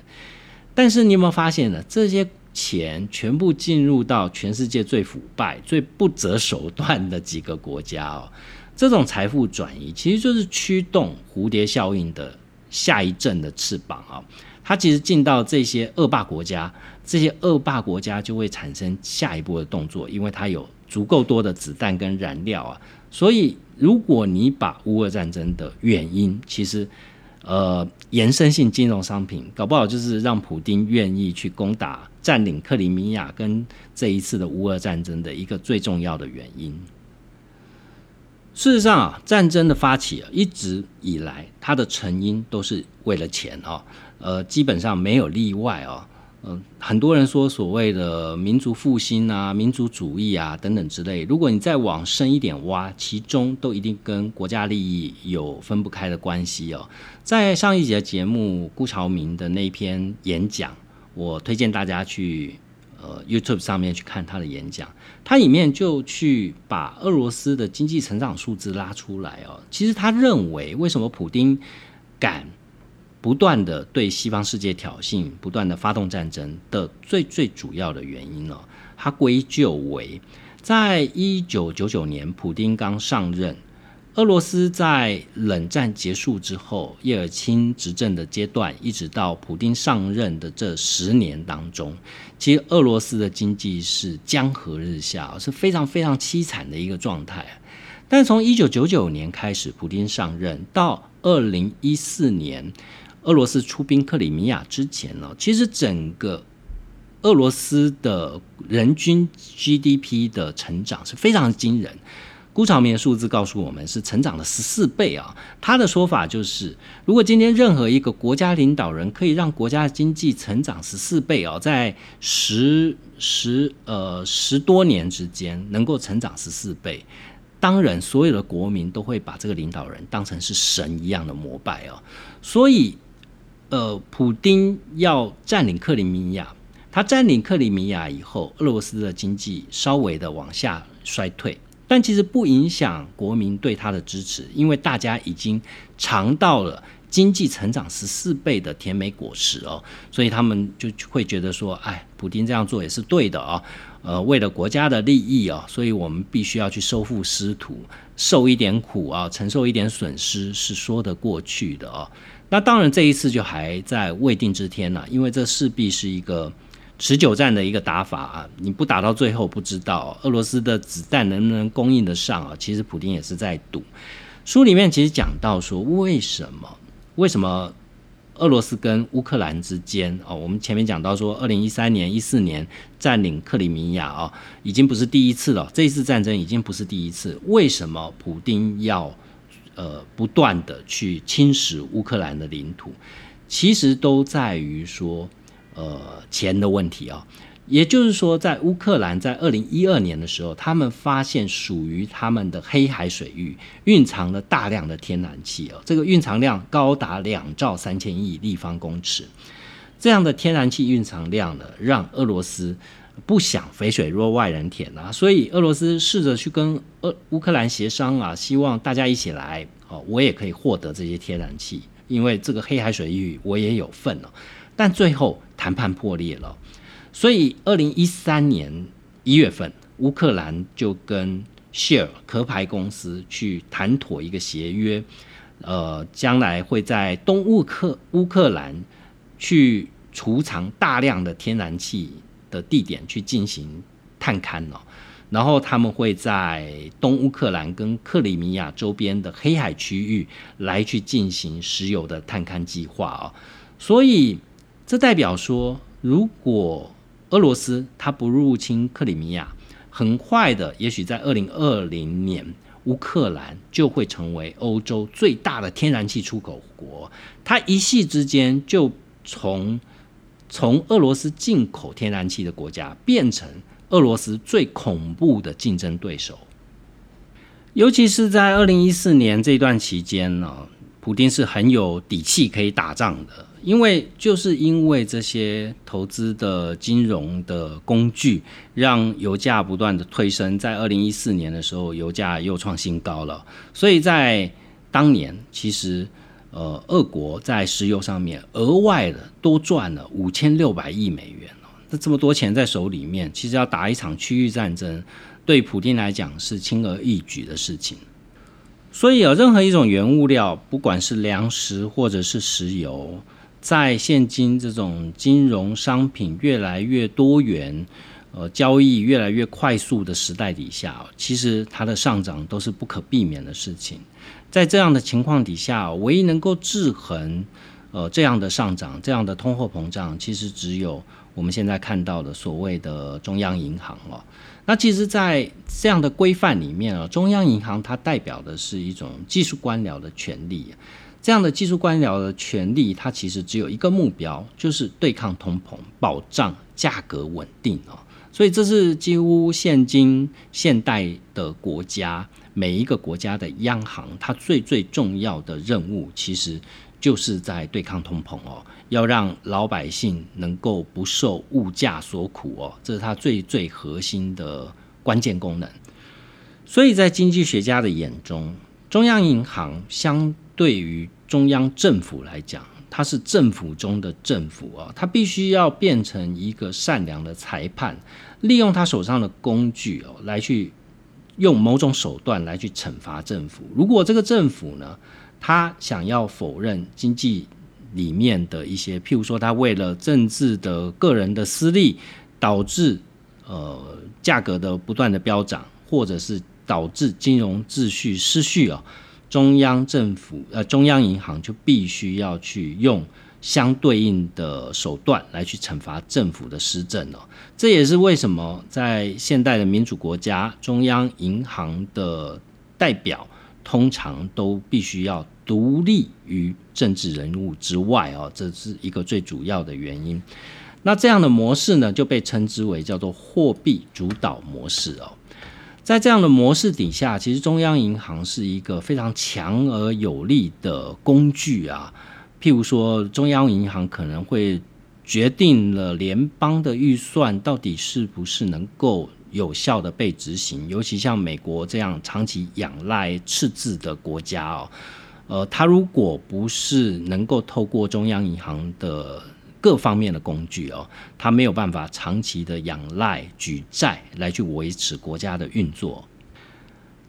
但是你有没有发现呢？这些钱全部进入到全世界最腐败、最不择手段的几个国家哦。这种财富转移其实就是驱动蝴蝶效应的下一阵的翅膀啊。它其实进到这些恶霸国家，这些恶霸国家就会产生下一步的动作，因为它有足够多的子弹跟燃料啊。所以，如果你把乌俄战争的原因，其实。呃，延伸性金融商品搞不好就是让普丁愿意去攻打、占领克里米亚跟这一次的乌俄战争的一个最重要的原因。事实上啊，战争的发起啊，一直以来它的成因都是为了钱啊，呃，基本上没有例外啊。嗯，很多人说所谓的民族复兴啊、民族主义啊等等之类，如果你再往深一点挖，其中都一定跟国家利益有分不开的关系哦。在上一节节目，顾朝明的那篇演讲，我推荐大家去呃 YouTube 上面去看他的演讲，他里面就去把俄罗斯的经济成长数字拉出来哦。其实他认为，为什么普丁敢？不断的对西方世界挑衅，不断的发动战争的最最主要的原因呢，他归咎为在一九九九年普丁刚上任，俄罗斯在冷战结束之后，叶尔钦执政的阶段，一直到普丁上任的这十年当中，其实俄罗斯的经济是江河日下，是非常非常凄惨的一个状态。但从一九九九年开始，普丁上任到二零一四年，俄罗斯出兵克里米亚之前呢，其实整个俄罗斯的人均 GDP 的成长是非常惊人。辜朝明的数字告诉我们是成长了十四倍啊！他的说法就是，如果今天任何一个国家领导人可以让国家经济成长十四倍哦，在十十呃十多年之间能够成长十四倍，当然所有的国民都会把这个领导人当成是神一样的膜拜哦。所以，呃，普丁要占领克里米亚，他占领克里米亚以后，俄罗斯的经济稍微的往下衰退。但其实不影响国民对他的支持，因为大家已经尝到了经济成长十四倍的甜美果实哦，所以他们就会觉得说，哎，普京这样做也是对的啊，呃，为了国家的利益啊，所以我们必须要去收复失土，受一点苦啊，承受一点损失是说得过去的啊。那当然这一次就还在未定之天呢，因为这势必是一个。持久战的一个打法啊，你不打到最后，不知道俄罗斯的子弹能不能供应得上啊？其实普京也是在赌。书里面其实讲到说，为什么为什么俄罗斯跟乌克兰之间哦，我们前面讲到说，二零一三年、一四年占领克里米亚啊，已经不是第一次了。这一次战争已经不是第一次。为什么普丁要呃不断的去侵蚀乌克兰的领土？其实都在于说。呃，钱的问题啊，也就是说，在乌克兰在二零一二年的时候，他们发现属于他们的黑海水域蕴藏了大量的天然气哦，这个蕴藏量高达两兆三千亿立方公尺，这样的天然气蕴藏量呢，让俄罗斯不想肥水若外人田啊，所以俄罗斯试着去跟俄乌克兰协商啊，希望大家一起来哦，我也可以获得这些天然气，因为这个黑海水域我也有份哦。但最后谈判破裂了，所以二零一三年一月份，乌克兰就跟谢尔壳牌公司去谈妥一个协约，呃，将来会在东乌克乌克兰去储藏大量的天然气的地点去进行探勘哦，然后他们会在东乌克兰跟克里米亚周边的黑海区域来去进行石油的探勘计划哦，所以。这代表说，如果俄罗斯它不入侵克里米亚，很快的，也许在二零二零年，乌克兰就会成为欧洲最大的天然气出口国。它一夕之间就从从俄罗斯进口天然气的国家，变成俄罗斯最恐怖的竞争对手。尤其是在二零一四年这段期间呢，普京是很有底气可以打仗的。因为就是因为这些投资的金融的工具，让油价不断的推升，在二零一四年的时候，油价又创新高了。所以在当年，其实呃，俄国在石油上面额外的多赚了五千六百亿美元哦。那这么多钱在手里面，其实要打一场区域战争，对普京来讲是轻而易举的事情。所以有任何一种原物料，不管是粮食或者是石油。在现今这种金融商品越来越多元、呃交易越来越快速的时代底下，其实它的上涨都是不可避免的事情。在这样的情况底下，唯一能够制衡呃这样的上涨、这样的通货膨胀，其实只有我们现在看到的所谓的中央银行哦。那其实，在这样的规范里面啊，中央银行它代表的是一种技术官僚的权利。这样的技术官僚的权利，它其实只有一个目标，就是对抗通膨，保障价格稳定啊。所以这是几乎现今现代的国家每一个国家的央行，它最最重要的任务，其实就是在对抗通膨哦，要让老百姓能够不受物价所苦哦，这是它最最核心的关键功能。所以在经济学家的眼中，中央银行相对于中央政府来讲，它是政府中的政府啊，它必须要变成一个善良的裁判，利用他手上的工具哦，来去用某种手段来去惩罚政府。如果这个政府呢，他想要否认经济里面的一些，譬如说，他为了政治的个人的私利，导致呃价格的不断的飙涨，或者是导致金融秩序失序哦，中央政府呃中央银行就必须要去用相对应的手段来去惩罚政府的施政哦。这也是为什么在现代的民主国家，中央银行的代表通常都必须要独立于政治人物之外哦，这是一个最主要的原因。那这样的模式呢，就被称之为叫做货币主导模式哦。在这样的模式底下，其实中央银行是一个非常强而有力的工具啊。譬如说，中央银行可能会决定了联邦的预算到底是不是能够有效的被执行，尤其像美国这样长期仰赖赤字的国家哦，呃，它如果不是能够透过中央银行的。各方面的工具哦，它没有办法长期的仰赖举债来去维持国家的运作。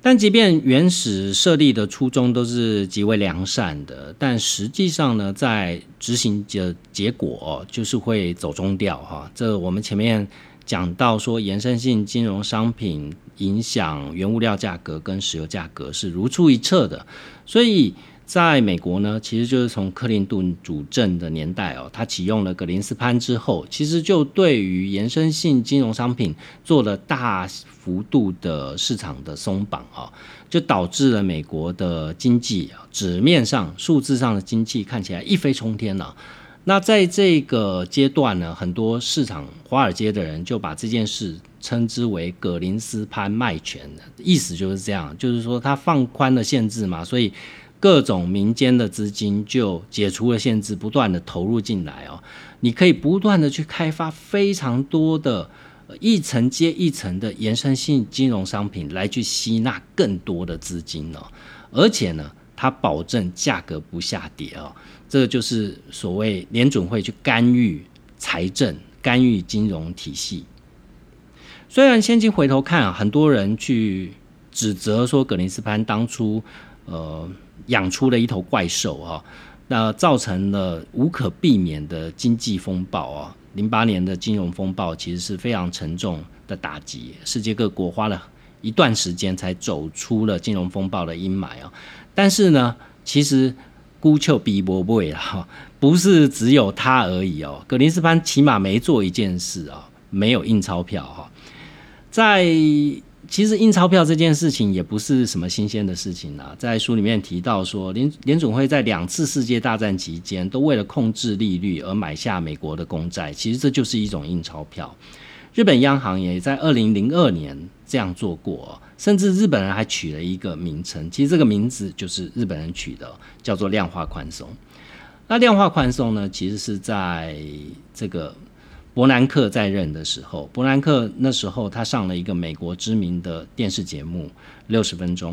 但即便原始设立的初衷都是极为良善的，但实际上呢，在执行的结果就是会走中调哈。这我们前面讲到说，延伸性金融商品影响原物料价格跟石油价格是如出一辙的，所以。在美国呢，其实就是从克林顿主政的年代哦，他启用了格林斯潘之后，其实就对于延伸性金融商品做了大幅度的市场的松绑啊，就导致了美国的经济纸面上数字上的经济看起来一飞冲天了。那在这个阶段呢，很多市场华尔街的人就把这件事称之为格林斯潘卖权意思就是这样，就是说他放宽了限制嘛，所以。各种民间的资金就解除了限制，不断的投入进来哦。你可以不断的去开发非常多的一层接一层的延伸性金融商品，来去吸纳更多的资金哦。而且呢，它保证价格不下跌哦。这就是所谓联准会去干预财政、干预金融体系。虽然现今回头看啊，很多人去指责说格林斯潘当初呃。养出了一头怪兽啊，那造成了无可避免的经济风暴啊。零八年的金融风暴其实是非常沉重的打击，世界各国花了一段时间才走出了金融风暴的阴霾啊。但是呢，其实孤丘比伯不为哈，不是只有他而已哦。格林斯潘起码没做一件事啊，没有印钞票哈，在。其实印钞票这件事情也不是什么新鲜的事情啊，在书里面提到说，联联总会在两次世界大战期间都为了控制利率而买下美国的公债，其实这就是一种印钞票。日本央行也在二零零二年这样做过，甚至日本人还取了一个名称，其实这个名字就是日本人取的，叫做量化宽松。那量化宽松呢，其实是在这个。伯南克在任的时候，伯南克那时候他上了一个美国知名的电视节目《六十分钟》。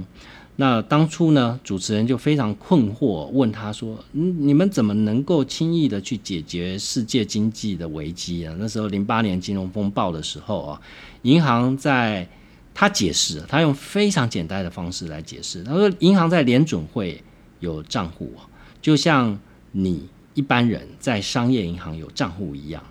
那当初呢，主持人就非常困惑，问他说：“嗯，你们怎么能够轻易的去解决世界经济的危机啊？”那时候零八年金融风暴的时候啊，银行在他解释，他用非常简单的方式来解释。他说：“银行在联准会有账户啊，就像你一般人在商业银行有账户一样。”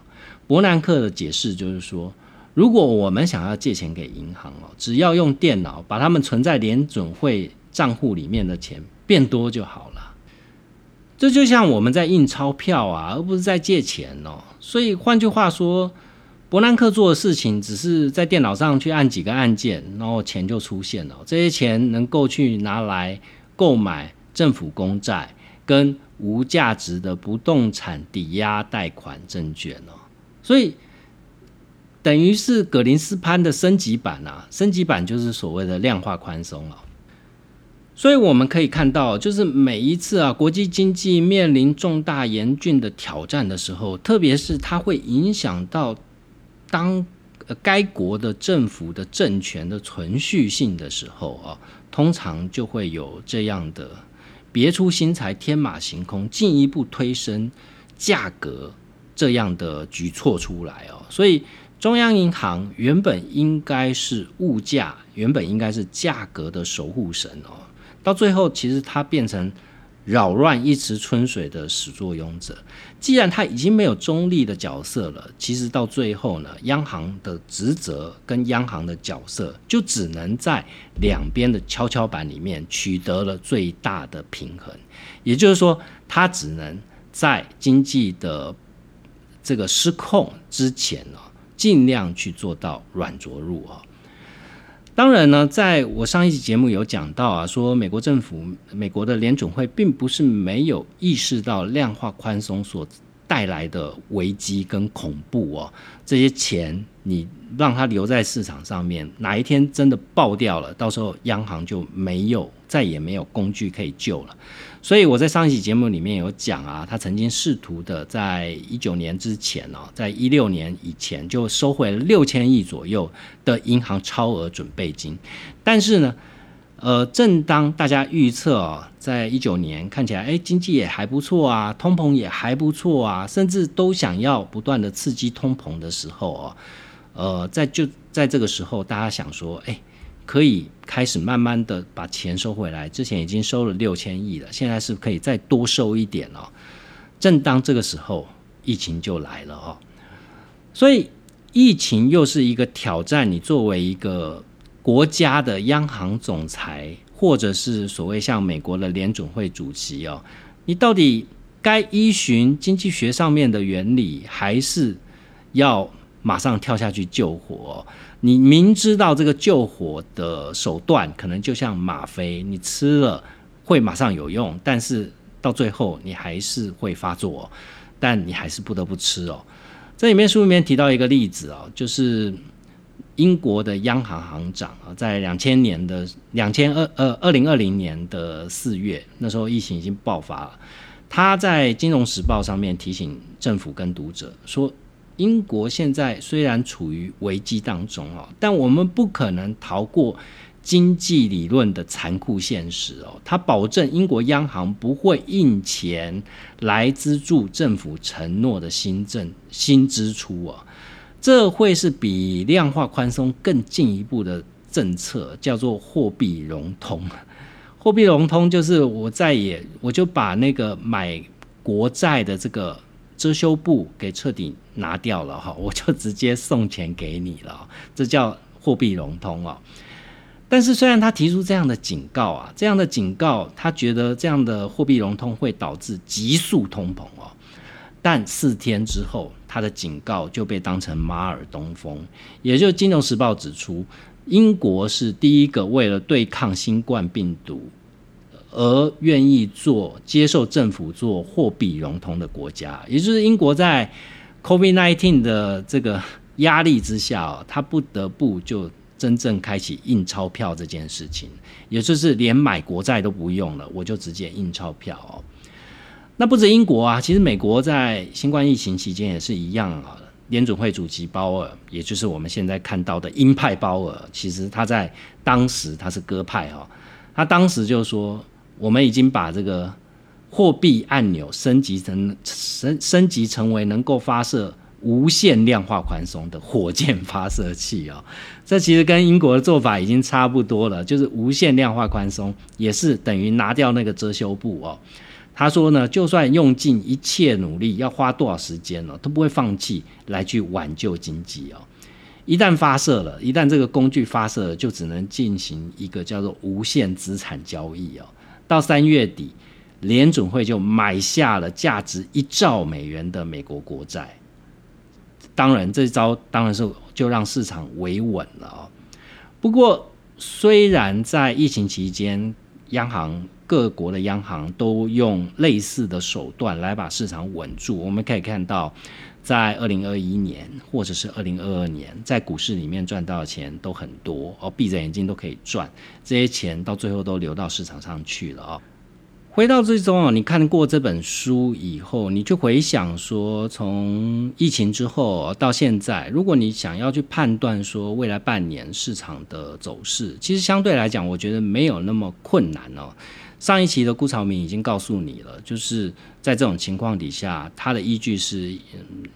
伯南克的解释就是说，如果我们想要借钱给银行哦，只要用电脑把他们存在联准会账户里面的钱变多就好了。这就像我们在印钞票啊，而不是在借钱哦。所以换句话说，伯南克做的事情只是在电脑上去按几个按键，然后钱就出现了。这些钱能够去拿来购买政府公债跟无价值的不动产抵押贷款证券哦。所以，等于是格林斯潘的升级版啊，升级版就是所谓的量化宽松了。所以我们可以看到，就是每一次啊，国际经济面临重大严峻的挑战的时候，特别是它会影响到当该国的政府的政权的存续性的时候啊，通常就会有这样的别出心裁、天马行空、进一步推升价格。这样的举措出来哦，所以中央银行原本应该是物价，原本应该是价格的守护神哦，到最后其实它变成扰乱一池春水的始作俑者。既然它已经没有中立的角色了，其实到最后呢，央行的职责跟央行的角色就只能在两边的跷跷板里面取得了最大的平衡。也就是说，它只能在经济的这个失控之前呢，尽量去做到软着陆啊。当然呢，在我上一期节目有讲到啊，说美国政府、美国的联总会并不是没有意识到量化宽松所带来的危机跟恐怖哦，这些钱你让它留在市场上面，哪一天真的爆掉了，到时候央行就没有再也没有工具可以救了。所以我在上一期节目里面有讲啊，他曾经试图的在一九年之前哦，在一六年以前就收回了六千亿左右的银行超额准备金，但是呢，呃，正当大家预测啊，在一九年看起来哎经济也还不错啊，通膨也还不错啊，甚至都想要不断的刺激通膨的时候哦，呃，在就在这个时候，大家想说哎。可以开始慢慢的把钱收回来，之前已经收了六千亿了，现在是可以再多收一点哦。正当这个时候，疫情就来了哦，所以疫情又是一个挑战。你作为一个国家的央行总裁，或者是所谓像美国的联准会主席哦，你到底该依循经济学上面的原理，还是要马上跳下去救火？你明知道这个救火的手段可能就像吗啡，你吃了会马上有用，但是到最后你还是会发作，但你还是不得不吃哦。这里面书里面提到一个例子哦，就是英国的央行行长啊，在两千年的两千二呃二零二零年的四月，那时候疫情已经爆发了，他在《金融时报》上面提醒政府跟读者说。英国现在虽然处于危机当中哦，但我们不可能逃过经济理论的残酷现实哦。他保证英国央行不会印钱来资助政府承诺的新政新支出哦，这会是比量化宽松更进一步的政策，叫做货币融通。货币融通就是我再也我就把那个买国债的这个。遮羞布给彻底拿掉了哈，我就直接送钱给你了，这叫货币融通哦。但是虽然他提出这样的警告啊，这样的警告，他觉得这样的货币融通会导致急速通膨哦。但四天之后，他的警告就被当成马尔东风。也就《金融时报》指出，英国是第一个为了对抗新冠病毒。而愿意做接受政府做货币融通的国家，也就是英国在 COVID-19 的这个压力之下，他不得不就真正开启印钞票这件事情，也就是连买国债都不用了，我就直接印钞票哦。那不止英国啊，其实美国在新冠疫情期间也是一样啊。联准会主席鲍尔，也就是我们现在看到的鹰派鲍尔，其实他在当时他是鸽派哦，他当时就说。我们已经把这个货币按钮升级成升升级成为能够发射无限量化宽松的火箭发射器哦，这其实跟英国的做法已经差不多了，就是无限量化宽松也是等于拿掉那个遮羞布哦。他说呢，就算用尽一切努力，要花多少时间呢，都不会放弃来去挽救经济哦。一旦发射了，一旦这个工具发射了，就只能进行一个叫做无限资产交易哦。到三月底，联准会就买下了价值一兆美元的美国国债。当然，这招当然是就让市场维稳了啊。不过，虽然在疫情期间，央行各国的央行都用类似的手段来把市场稳住，我们可以看到。在二零二一年或者是二零二二年，在股市里面赚到的钱都很多哦，闭着眼睛都可以赚，这些钱到最后都流到市场上去了啊。回到最终啊，你看过这本书以后，你就回想说，从疫情之后到现在，如果你想要去判断说未来半年市场的走势，其实相对来讲，我觉得没有那么困难哦。上一期的顾朝明已经告诉你了，就是在这种情况底下，它的依据是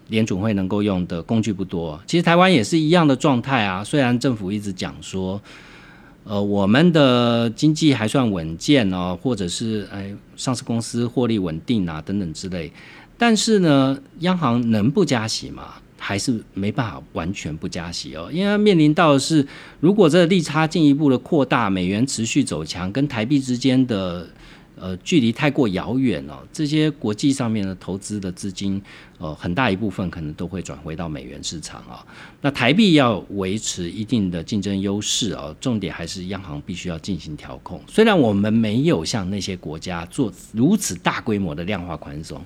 联准会能够用的工具不多。其实台湾也是一样的状态啊。虽然政府一直讲说，呃，我们的经济还算稳健哦，或者是哎，上市公司获利稳定啊，等等之类。但是呢，央行能不加息吗？还是没办法完全不加息哦，因为面临到的是，如果这利差进一步的扩大，美元持续走强，跟台币之间的呃距离太过遥远了，这些国际上面的投资的资金，呃，很大一部分可能都会转回到美元市场啊。那台币要维持一定的竞争优势啊，重点还是央行必须要进行调控。虽然我们没有像那些国家做如此大规模的量化宽松。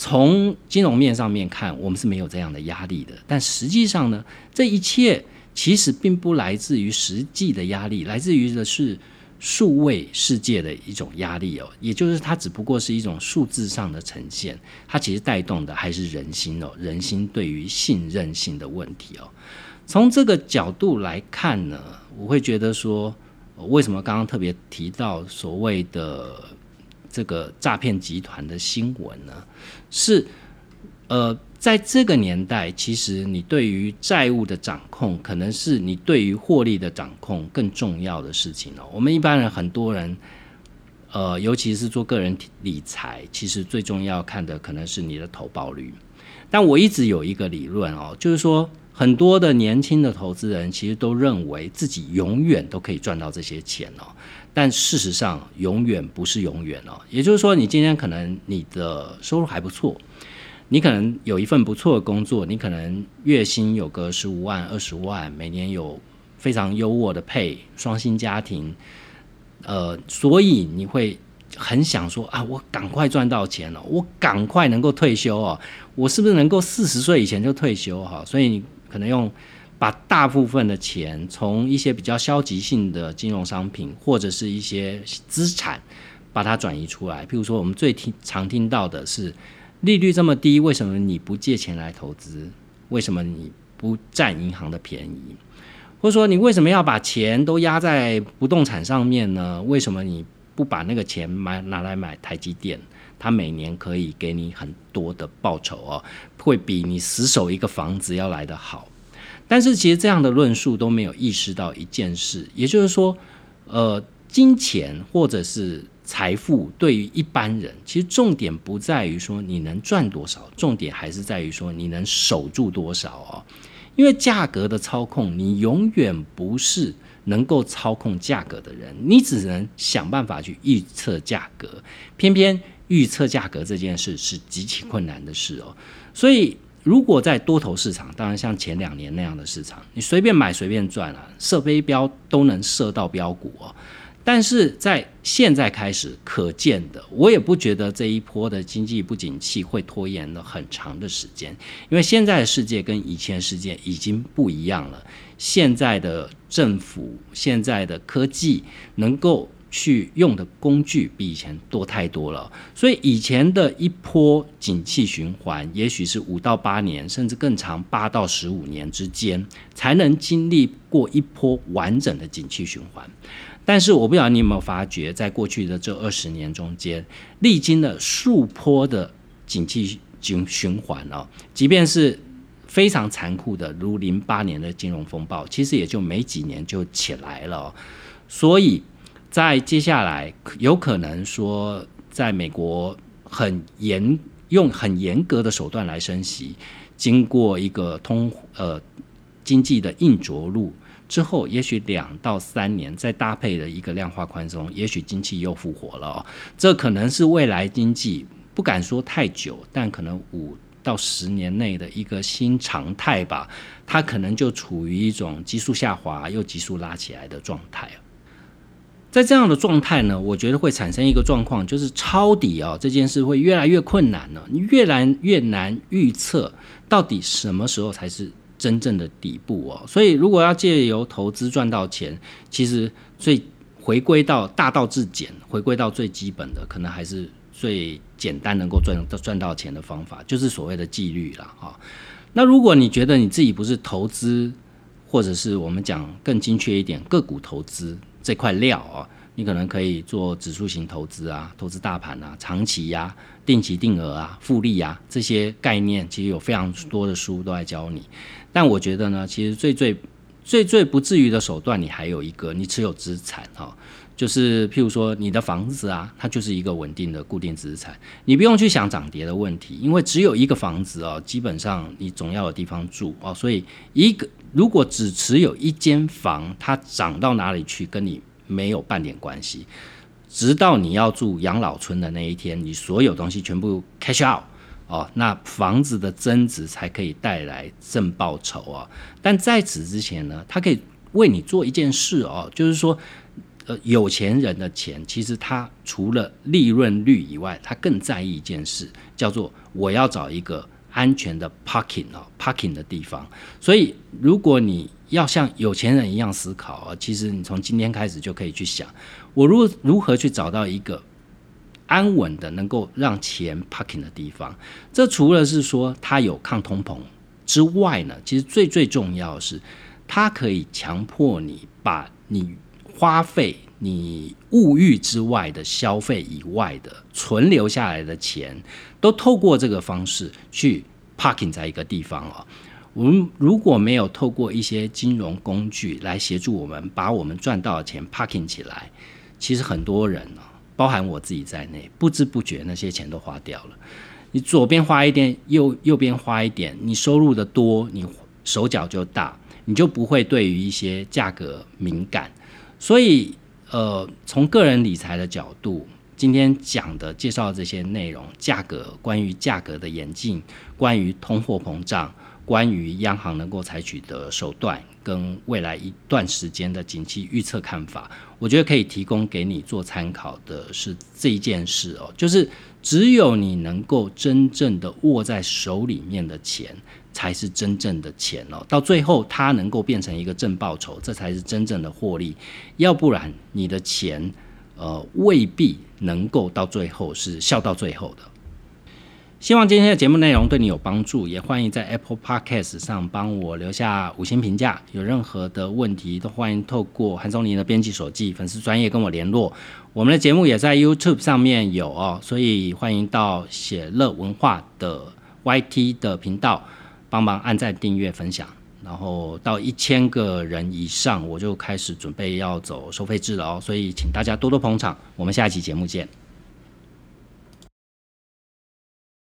从金融面上面看，我们是没有这样的压力的。但实际上呢，这一切其实并不来自于实际的压力，来自于的是数位世界的一种压力哦。也就是它只不过是一种数字上的呈现，它其实带动的还是人心哦，人心对于信任性的问题哦。从这个角度来看呢，我会觉得说，为什么刚刚特别提到所谓的？这个诈骗集团的新闻呢，是呃，在这个年代，其实你对于债务的掌控，可能是你对于获利的掌控更重要的事情哦。我们一般人很多人，呃，尤其是做个人理财，其实最重要看的可能是你的投保率。但我一直有一个理论哦，就是说。很多的年轻的投资人其实都认为自己永远都可以赚到这些钱哦，但事实上永远不是永远哦。也就是说，你今天可能你的收入还不错，你可能有一份不错的工作，你可能月薪有个十五万、二十万，每年有非常优渥的配，双薪家庭，呃，所以你会很想说啊，我赶快赚到钱了，我赶快能够退休哦，我是不是能够四十岁以前就退休哈？所以你。可能用把大部分的钱从一些比较消极性的金融商品或者是一些资产把它转移出来。譬如说，我们最听常听到的是利率这么低，为什么你不借钱来投资？为什么你不占银行的便宜？或者说，你为什么要把钱都压在不动产上面呢？为什么你不把那个钱买拿来买台积电？它每年可以给你很多的报酬哦，会比你死守一个房子要来得好。但是其实这样的论述都没有意识到一件事，也就是说，呃，金钱或者是财富对于一般人，其实重点不在于说你能赚多少，重点还是在于说你能守住多少哦。因为价格的操控，你永远不是能够操控价格的人，你只能想办法去预测价格，偏偏。预测价格这件事是极其困难的事哦，所以如果在多头市场，当然像前两年那样的市场，你随便买随便赚啊，射飞镖都能射到标股哦。但是在现在开始可见的，我也不觉得这一波的经济不景气会拖延了很长的时间，因为现在的世界跟以前世界已经不一样了，现在的政府、现在的科技能够。去用的工具比以前多太多了，所以以前的一波景气循环，也许是五到八年，甚至更长八到十五年之间，才能经历过一波完整的景气循环。但是我不知道你有没有发觉，在过去的这二十年中间，历经了数波的景气循循环哦，即便是非常残酷的，如零八年的金融风暴，其实也就没几年就起来了，所以。在接下来，有可能说，在美国很严用很严格的手段来升息，经过一个通呃经济的硬着陆之后，也许两到三年再搭配的一个量化宽松，也许经济又复活了。这可能是未来经济不敢说太久，但可能五到十年内的一个新常态吧。它可能就处于一种急速下滑又急速拉起来的状态。在这样的状态呢，我觉得会产生一个状况，就是抄底啊这件事会越来越困难了。你越来越难预测到底什么时候才是真正的底部哦。所以，如果要借由投资赚到钱，其实最回归到大道至简，回归到最基本的，可能还是最简单能够赚赚到钱的方法，就是所谓的纪律了哈。那如果你觉得你自己不是投资，或者是我们讲更精确一点，个股投资。这块料啊，你可能可以做指数型投资啊，投资大盘啊，长期呀，定期定额啊，复利啊，这些概念其实有非常多的书都在教你。但我觉得呢，其实最最最最不至于的手段，你还有一个，你持有资产哈，就是譬如说你的房子啊，它就是一个稳定的固定资产，你不用去想涨跌的问题，因为只有一个房子哦，基本上你总要有地方住哦，所以一个如果只持有一间房，它涨到哪里去跟你没有半点关系，直到你要住养老村的那一天，你所有东西全部 cash out。哦，那房子的增值才可以带来正报酬哦！但在此之前呢，它可以为你做一件事哦，就是说，呃，有钱人的钱其实他除了利润率以外，他更在意一件事，叫做我要找一个安全的 parking 哦，parking 的地方。所以，如果你要像有钱人一样思考啊，其实你从今天开始就可以去想，我如如何去找到一个。安稳的能够让钱 parking 的地方，这除了是说它有抗通膨之外呢，其实最最重要的是，它可以强迫你把你花费、你物欲之外的消费以外的存留下来的钱，都透过这个方式去 parking 在一个地方啊。我们如果没有透过一些金融工具来协助我们把我们赚到的钱 parking 起来，其实很多人呢。包含我自己在内，不知不觉那些钱都花掉了。你左边花一点，右右边花一点，你收入的多，你手脚就大，你就不会对于一些价格敏感。所以，呃，从个人理财的角度，今天讲的介绍这些内容，价格关于价格的演进，关于通货膨胀。关于央行能够采取的手段跟未来一段时间的景气预测看法，我觉得可以提供给你做参考的是这一件事哦，就是只有你能够真正的握在手里面的钱，才是真正的钱哦。到最后它能够变成一个正报酬，这才是真正的获利。要不然你的钱，呃，未必能够到最后是笑到最后的。希望今天的节目内容对你有帮助，也欢迎在 Apple Podcast 上帮我留下五星评价。有任何的问题，都欢迎透过韩松林的编辑手记粉丝专业跟我联络。我们的节目也在 YouTube 上面有哦，所以欢迎到写乐文化的 YT 的频道帮忙按赞、订阅、分享。然后到一千个人以上，我就开始准备要走收费制了哦，所以请大家多多捧场。我们下一期节目见。